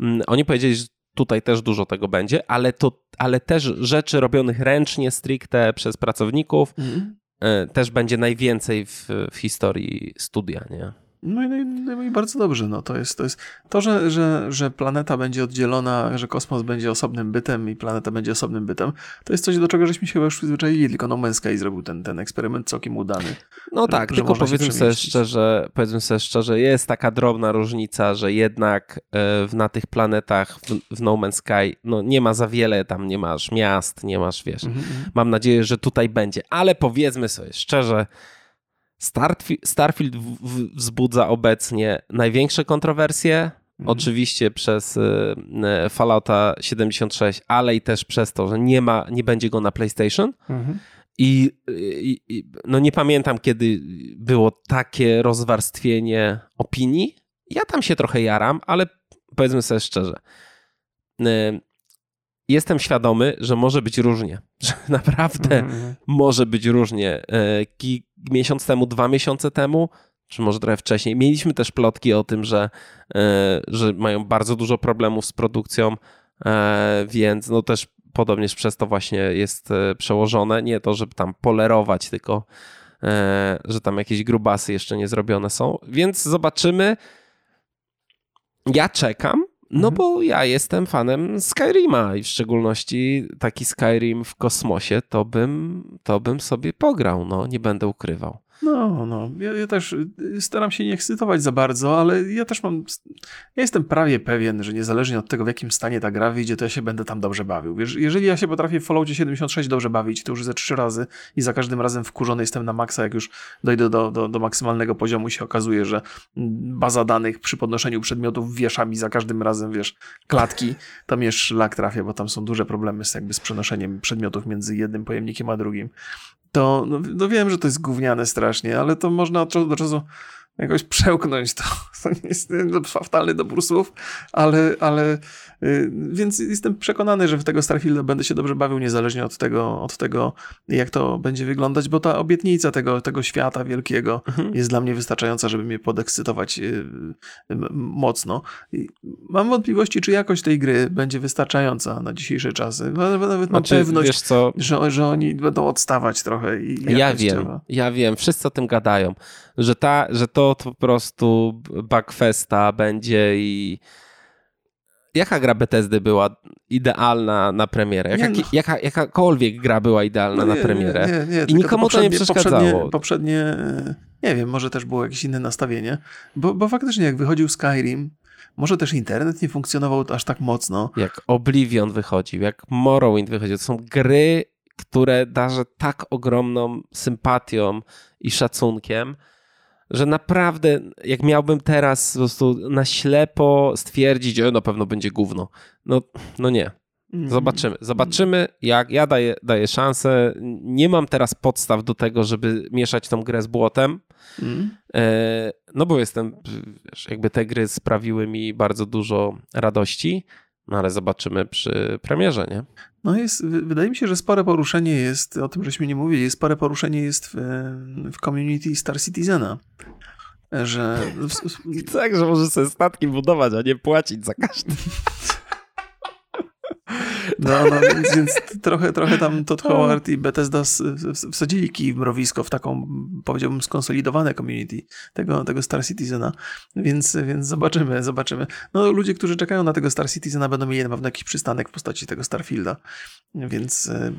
S2: Mm, oni powiedzieli, że tutaj też dużo tego będzie, ale, to, ale też rzeczy robionych ręcznie, stricte przez pracowników mm. też będzie najwięcej w, w historii studia, nie?
S1: No i, no, i, no i, bardzo dobrze. No, to jest to, jest to że, że, że planeta będzie oddzielona, że kosmos będzie osobnym bytem i planeta będzie osobnym bytem, to jest coś, do czego żeśmy się chyba już przyzwyczaili, tylko No Man's Sky zrobił ten, ten eksperyment całkiem udany.
S2: No tak, że tylko powiedzmy sobie, szczerze, powiedzmy sobie szczerze, jest taka drobna różnica, że jednak e, na tych planetach w, w No Man's Sky no, nie ma za wiele, tam nie masz miast, nie masz, wiesz. Mm -hmm. Mam nadzieję, że tutaj będzie, ale powiedzmy sobie szczerze, Starfield wzbudza obecnie największe kontrowersje, mhm. oczywiście przez y, y, Fallouta 76, ale i też przez to, że nie ma, nie będzie go na PlayStation. Mhm. I, I, no nie pamiętam, kiedy było takie rozwarstwienie opinii. Ja tam się trochę jaram, ale powiedzmy sobie szczerze. Jestem świadomy, że może być różnie. Że naprawdę mm. może być różnie. E, miesiąc temu, dwa miesiące temu, czy może trochę wcześniej, mieliśmy też plotki o tym, że, e, że mają bardzo dużo problemów z produkcją, e, więc no też podobnież przez to właśnie jest przełożone. Nie to, żeby tam polerować, tylko że tam jakieś grubasy jeszcze nie zrobione są. Więc zobaczymy. Ja czekam. No mhm. bo ja jestem fanem Skyrima i w szczególności taki Skyrim w kosmosie to bym, to bym sobie pograł, no nie będę ukrywał.
S1: No, no. Ja, ja, też y, staram się nie ekscytować za bardzo, ale ja też mam. Ja jestem prawie pewien, że niezależnie od tego, w jakim stanie ta gra wyjdzie, to ja się będę tam dobrze bawił. Wiesz, jeżeli ja się potrafię w Falloutie 76 dobrze bawić, to już ze trzy razy i za każdym razem wkurzony jestem na maksa, jak już dojdę do, do, do maksymalnego poziomu i się okazuje, że baza danych przy podnoszeniu przedmiotów wiesza mi za każdym razem, wiesz, klatki, to mnie szlak trafia, bo tam są duże problemy z, jakby z przenoszeniem przedmiotów między jednym pojemnikiem a drugim to no, no, wiem, że to jest gówniane strasznie, ale to można od czasu do czasu jakoś przełknąć to. To jest fatalny dobór słów, ale, ale więc jestem przekonany, że w tego Starfielda będę się dobrze bawił, niezależnie od tego, od tego jak to będzie wyglądać, bo ta obietnica tego, tego świata wielkiego mhm. jest dla mnie wystarczająca, żeby mnie podekscytować y, mocno. Mam wątpliwości, czy jakość tej gry będzie wystarczająca na dzisiejsze czasy. Nawet mam znaczy, pewność, że, że oni będą odstawać trochę. I
S2: ja wiem, ja wiem, wszyscy o tym gadają że, ta, że to, to po prostu Bugfesta będzie i jaka gra Bethesdy była idealna na premierę? Jaka, no. jaka, jakakolwiek gra była idealna no nie, na premierę. Nie, nie, I nikomu to nie przeszkadzało.
S1: Poprzednie, poprzednie, nie wiem, może też było jakieś inne nastawienie, bo, bo faktycznie jak wychodził Skyrim, może też internet nie funkcjonował aż tak mocno.
S2: Jak Oblivion wychodził, jak Morrowind wychodził. To są gry, które darzę tak ogromną sympatią i szacunkiem, że naprawdę, jak miałbym teraz po prostu na ślepo stwierdzić, że na pewno będzie gówno, no, no nie. Mhm. Zobaczymy. Zobaczymy, jak ja daję, daję szansę. Nie mam teraz podstaw do tego, żeby mieszać tą grę z błotem. Mm. No bo jestem, wiesz, jakby te gry sprawiły mi bardzo dużo radości. No ale zobaczymy przy premierze, nie?
S1: No jest, wydaje mi się, że spore poruszenie jest, o tym żeśmy nie mówili, spore poruszenie jest w, w community Star Citizena. Że...
S2: tak, że może sobie statki budować, a nie płacić za każdy.
S1: No, no więc, więc, trochę, trochę tam Todd Howard i Bethesda wsadzili kij w mrowisko w taką, powiedziałbym, skonsolidowane community tego, tego Star Citizena, więc, więc zobaczymy, zobaczymy. No ludzie, którzy czekają na tego Star Citizena będą mieli na pewno jakiś przystanek w postaci tego Starfielda, więc e,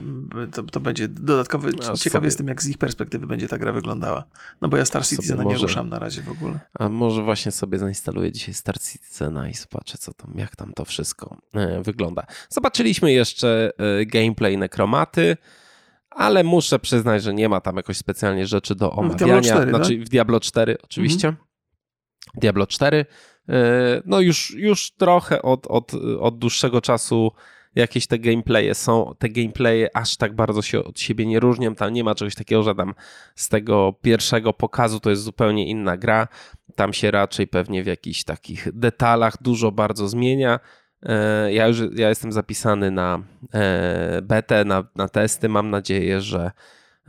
S1: to, to będzie dodatkowy, no, ciekawy jestem jak z ich perspektywy będzie ta gra wyglądała. No bo ja Star Citizena może, nie ruszam na razie w ogóle.
S2: A może właśnie sobie zainstaluję dzisiaj Star Citizena i zobaczę co tam, jak tam to wszystko e, wygląda. Zobaczyliśmy jeszcze e, gameplay Nekromaty, ale muszę przyznać, że nie ma tam jakoś specjalnie rzeczy do omawiania. W Diablo 4, znaczy tak? w Diablo 4 oczywiście. Mhm. Diablo 4. E, no już, już trochę od, od, od dłuższego czasu jakieś te gameplaye są, te gameplaye aż tak bardzo się od siebie nie różnią, tam nie ma czegoś takiego, że tam z tego pierwszego pokazu to jest zupełnie inna gra, tam się raczej pewnie w jakichś takich detalach dużo bardzo zmienia. E, ja już ja jestem zapisany na e, betę, na, na testy, mam nadzieję, że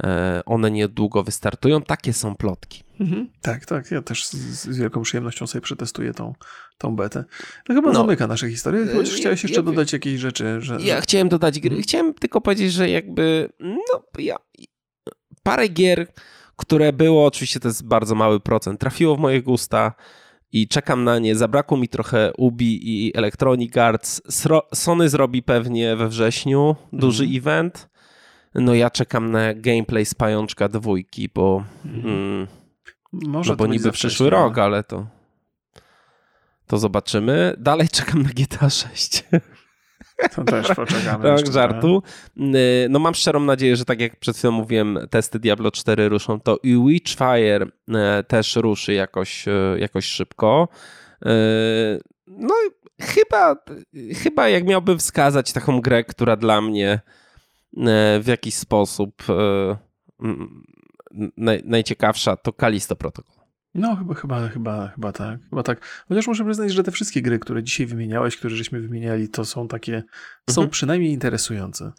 S2: e, one niedługo wystartują. Takie są plotki.
S1: Mhm. Tak, tak. Ja też z, z, wielką przyjemnością sobie przetestuję tą, tą betę. To chyba no. zamyka nasze historie. Chociaż chciałeś jeszcze ja, dodać jakieś rzeczy. Że,
S2: ja że... chciałem dodać gry. Mhm. Chciałem tylko powiedzieć, że jakby no, ja, parę gier, które było, oczywiście to jest bardzo mały procent, trafiło w moje gusta i czekam na nie. Zabrakło mi trochę Ubi i Electronic Arts. Sony zrobi pewnie we wrześniu duży mm. event. No ja czekam na gameplay z Pajączka dwójki, bo... Mhm. Mm, może no bo niby przyszły rok, ale to to zobaczymy. Dalej czekam na GTA 6.
S1: To też poczekamy.
S2: tak, żartu. Y, no mam szczerą nadzieję, że tak jak przed chwilą mówiłem, testy Diablo 4 ruszą, to i Witchfire y, też ruszy jakoś, y, jakoś szybko. No chyba, chyba jak miałbym wskazać taką grę, która dla mnie w jakiś sposób najciekawsza, to Kalisto Protocol.
S1: No, chyba, chyba, chyba, chyba tak. Chyba tak. Chociaż muszę przyznać, że te wszystkie gry, które dzisiaj wymieniałeś, które żeśmy wymieniali, to są takie, mhm. są przynajmniej interesujące.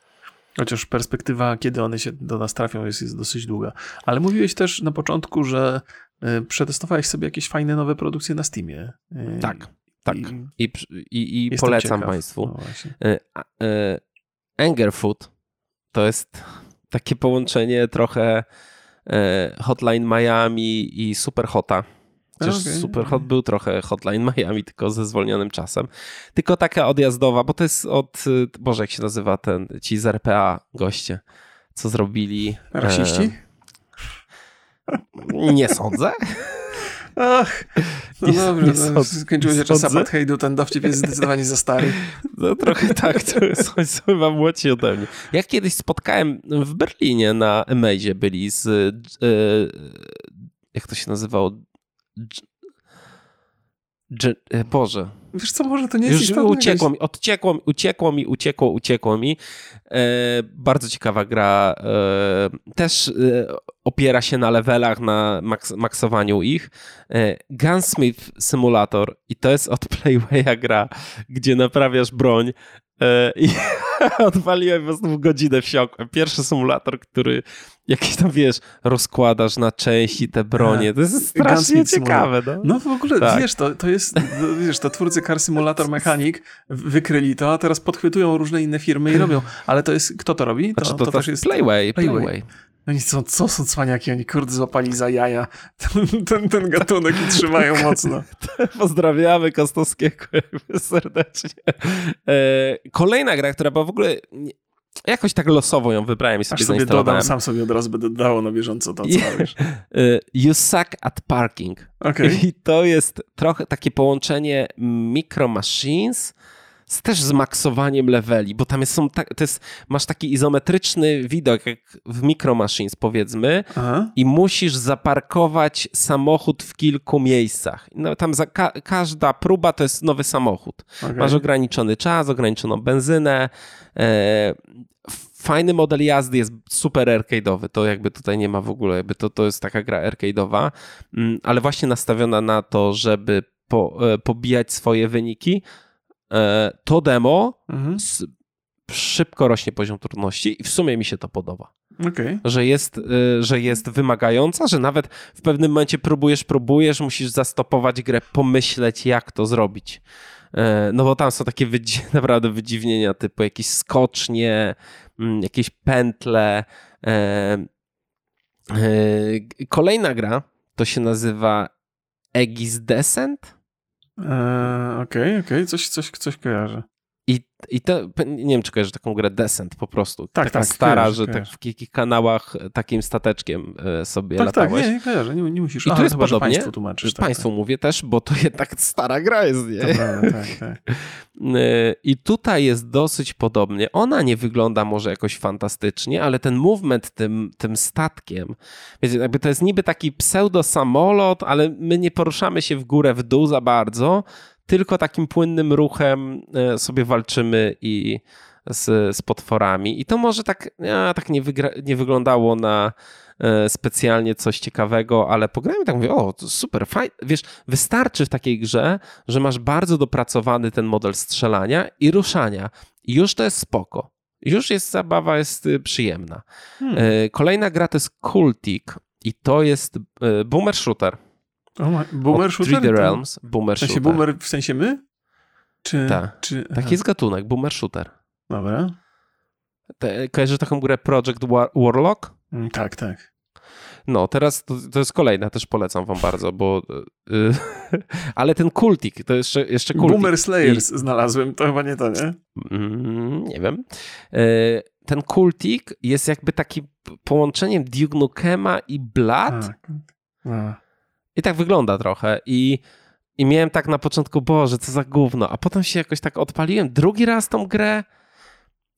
S1: Chociaż perspektywa, kiedy one się do nas trafią, jest, jest dosyć długa. Ale mówiłeś też na początku, że y, przetestowałeś sobie jakieś fajne nowe produkcje na Steamie.
S2: Y, tak, tak. I, I, i, i polecam ciekaw. Państwu. No y, Angerfoot to jest takie połączenie trochę Hotline Miami i Superhota. Chociaż okay. Superhot był trochę Hotline Miami, tylko ze zwolnionym czasem. Tylko taka odjazdowa, bo to jest od, Boże, jak się nazywa ten, ci z RPA goście, co zrobili.
S1: Rasiści?
S2: E, nie sądzę.
S1: Ach, no nie, dobrze, nie no, skończyło się czas apartheidu, ten dowcip jest zdecydowanie za stary.
S2: No trochę tak, to jest chyba młodsi ode mnie. Jak kiedyś spotkałem w Berlinie na Amazie byli z, e, jak to się nazywało? E, Boże.
S1: Wiesz co, może to nie jest
S2: Już uciekło mi, odciekło, uciekło mi, uciekło, uciekło mi. E, bardzo ciekawa gra. E, też e, opiera się na levelach, na maks maksowaniu ich. E, Gunsmith Simulator i to jest od Playwaya gra, gdzie naprawiasz broń I odwaliłem po prostu w godzinę wsiąkłem. Pierwszy symulator, który jakiś tam, wiesz, rozkładasz na części te bronie. To jest strasznie ciekawe. No.
S1: no w ogóle, tak. wiesz, to, to jest, wiesz, to twórcy Car Simulator Mechanic wykryli to, a teraz podchwytują różne inne firmy i robią. Ale to jest, kto to robi?
S2: To, znaczy, to, to, to też jest Playway. Playway.
S1: Playway. Oni co, co są cwaniaki? Oni kurde złapali za jaja ten, ten, ten gatunek i trzymają mocno.
S2: Pozdrawiamy Kostowskiego serdecznie. E, kolejna gra, która była w ogóle... Jakoś tak losowo ją wybrałem i sobie Aż sobie dodam,
S1: sam sobie od razu będę dało na bieżąco to, co robisz.
S2: E, you suck at parking.
S1: Okay.
S2: I to jest trochę takie połączenie Micro Machines z też zmaksowaniem leveli, bo tam jest, są to jest, masz taki izometryczny widok, jak w Micro Machines powiedzmy Aha. i musisz zaparkować samochód w kilku miejscach. No, tam ka każda próba to jest nowy samochód. Okay. Masz ograniczony czas, ograniczoną benzynę, e fajny model jazdy, jest super arcade'owy, to jakby tutaj nie ma w ogóle, jakby to, to jest taka gra arcade'owa, mm, ale właśnie nastawiona na to, żeby po, e, pobijać swoje wyniki, to demo mhm. szybko rośnie poziom trudności i w sumie mi się to podoba.
S1: Okay.
S2: Że, jest, e, że jest wymagająca, że nawet w pewnym momencie próbujesz, próbujesz, musisz zastopować grę, pomyśleć, jak to zrobić. E, no bo tam są takie wydzi naprawdę wydziwnienia typu jakieś skocznie, mm, jakieś pętle. Kolejna gra to się nazywa Aegis Descent.
S1: Okej, okej, okay, okay. coś, coś, coś kojarzę.
S2: I, I to, nie wiem, czy kojarzysz taką grę Descent po prostu. Tak, taka tak, stara, że tak w kilku kanałach takim stateczkiem e, sobie tak,
S1: latałeś.
S2: Tak,
S1: nie, nie kojarzę, nie, nie musisz.
S2: I tu jest podobnie.
S1: Państwu tłumaczysz.
S2: Tak, państwu tak. mówię też, bo to jednak stara gra jest, nie?
S1: To prawda, tak, tak.
S2: E, I tutaj jest dosyć podobnie. Ona nie wygląda może jakoś fantastycznie, ale ten movement tym, tym statkiem, wiecie, jakby to jest niby taki pseudo samolot, ale my nie poruszamy się w górę, w dół za bardzo, tylko takim płynnym ruchem e, sobie walczymy i, z, z potworami i to może tak, a, tak nie, wygra- nie wyglądało na e, specjalnie coś ciekawego, ale pograłem tak mówię, o, super, fajnie. Wiesz, wystarczy w takiej grze, że masz bardzo dopracowany ten model strzelania i ruszania. I już to jest spoko. Już jest zabawa, jest y, przyjemna. Hmm. E, kolejna gra to jest Cultic i to jest boomer shooter.
S1: Oh boomer shooter?
S2: 3D Realms, boomer
S1: w sensie
S2: shooter.
S1: boomer w sensie my? Czy,
S2: tak.
S1: czy...
S2: Taki jest gatunek, boomer shooter.
S1: Dobra.
S2: Te, kojarzysz taką grę Project War Warlock?
S1: Mm, tak, tak.
S2: No, teraz to, to, jest kolejna, też polecam wam bardzo, bo... Yy, ale ten kultik, to jeszcze, jeszcze kultik.
S1: Boomer Slayers I... znalazłem, to chyba nie to, nie?
S2: Mm, nie wiem. Yy, ten kultik jest jakby taki połączeniem Duke Nukema i Blood. Tak. A. I tak wygląda trochę. I, I miałem tak na początku, Boże, co za gówno. A potem się jakoś tak odpaliłem. Drugi raz tą grę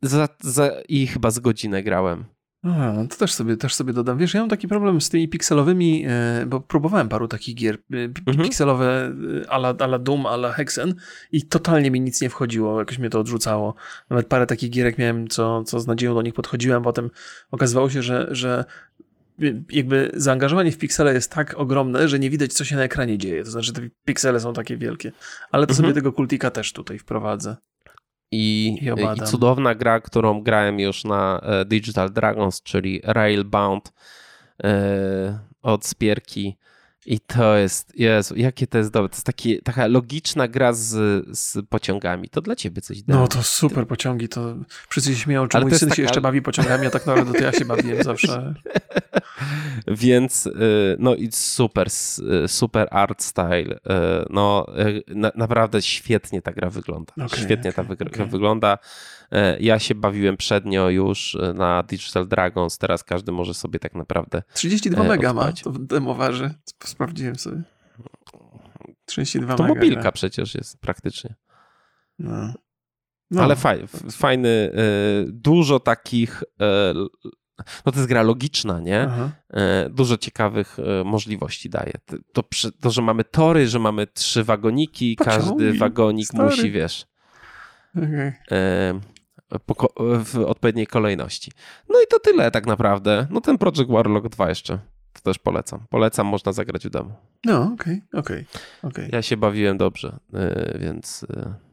S2: za, za, i chyba z godzinę grałem.
S1: A, no to też sobie, też sobie dodam. Wiesz, ja mam taki problem z tymi pikselowymi, e, bo próbowałem paru takich gier, e, mhm. pikselowe e, ala, ala Doom, ala Hexen i totalnie mi nic nie wchodziło, jakoś mnie to odrzucało. Nawet parę takich gierek miałem, co, co z nadzieją do nich podchodziłem, potem okazywało się, że, że jakby zaangażowanie w piksele jest tak ogromne, że nie widać, co się na ekranie dzieje. To znaczy, te piksele są takie wielkie. Ale to mhm. sobie tego kultika też tutaj wprowadzę.
S2: I, I, cudowna gra, którą grałem już na e, Digital Dragons, czyli Railbound e, od Spierki. I to jest, Jezu, jakie to jest dobre. To jest taki, taka logiczna gra z, z pociągami. To dla ciebie coś
S1: da. No to super pociągi, to wszyscy się śmieją, czy Ale mój syn taka... się jeszcze bawi pociągami, a tak naprawdę to ja się bawiłem zawsze.
S2: Więc y, no i super, y, super art style. Y, no na, naprawdę świetnie ta gra wygląda. Okay, świetnie okay, ta gra okay. wygląda. Ja się bawiłem przednio już na Digital Dragons, teraz każdy może sobie tak naprawdę
S1: 32 mega ma, to demo waży, sprawdziłem sobie. 32
S2: to
S1: mega.
S2: To mobilka gra. przecież jest praktycznie. No. No. Ale faj, fajny, dużo takich no to jest gra logiczna, nie? Aha. E, dużo ciekawych e, możliwości daje. To, to, że mamy tory, że mamy trzy wagoniki, Pociągi, każdy wagonik stary. musi, wiesz, okay. W odpowiedniej kolejności. No i to tyle tak naprawdę. No ten Project Warlock 2 jeszcze. To też polecam. Polecam, można zagrać w domu.
S1: No, okej, okay, okej. Okay, okay,
S2: Ja się bawiłem dobrze, więc...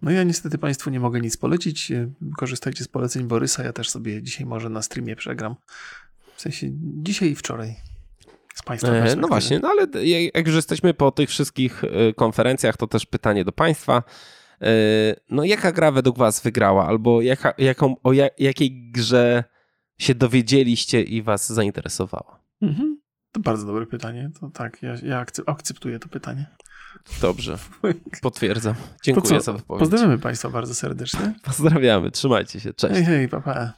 S1: No ja niestety Państwu nie mogę nic polecić. Korzystajcie z poleceń Borysa. Ja też sobie dzisiaj może na streamie przegram. W sensie dzisiaj i wczoraj. Z Państwa
S2: e, No właśnie, no ale jak już jesteśmy po tych wszystkich konferencjach, to też pytanie do Państwa. E, no jaka gra według Was wygrała? Albo jaka, jaką, o jakiej grze się dowiedzieliście i Was zainteresowała? Mhm.
S1: To bardzo dobre pytanie. To tak, ja, ja akceptuję to pytanie.
S2: Dobrze, potwierdzam. Dziękuję za wypowiedź.
S1: Pozdrawiamy Państwa bardzo serdecznie.
S2: Pozdrawiamy, trzymajcie się, cześć.
S1: Hej, hej, papa. Pa.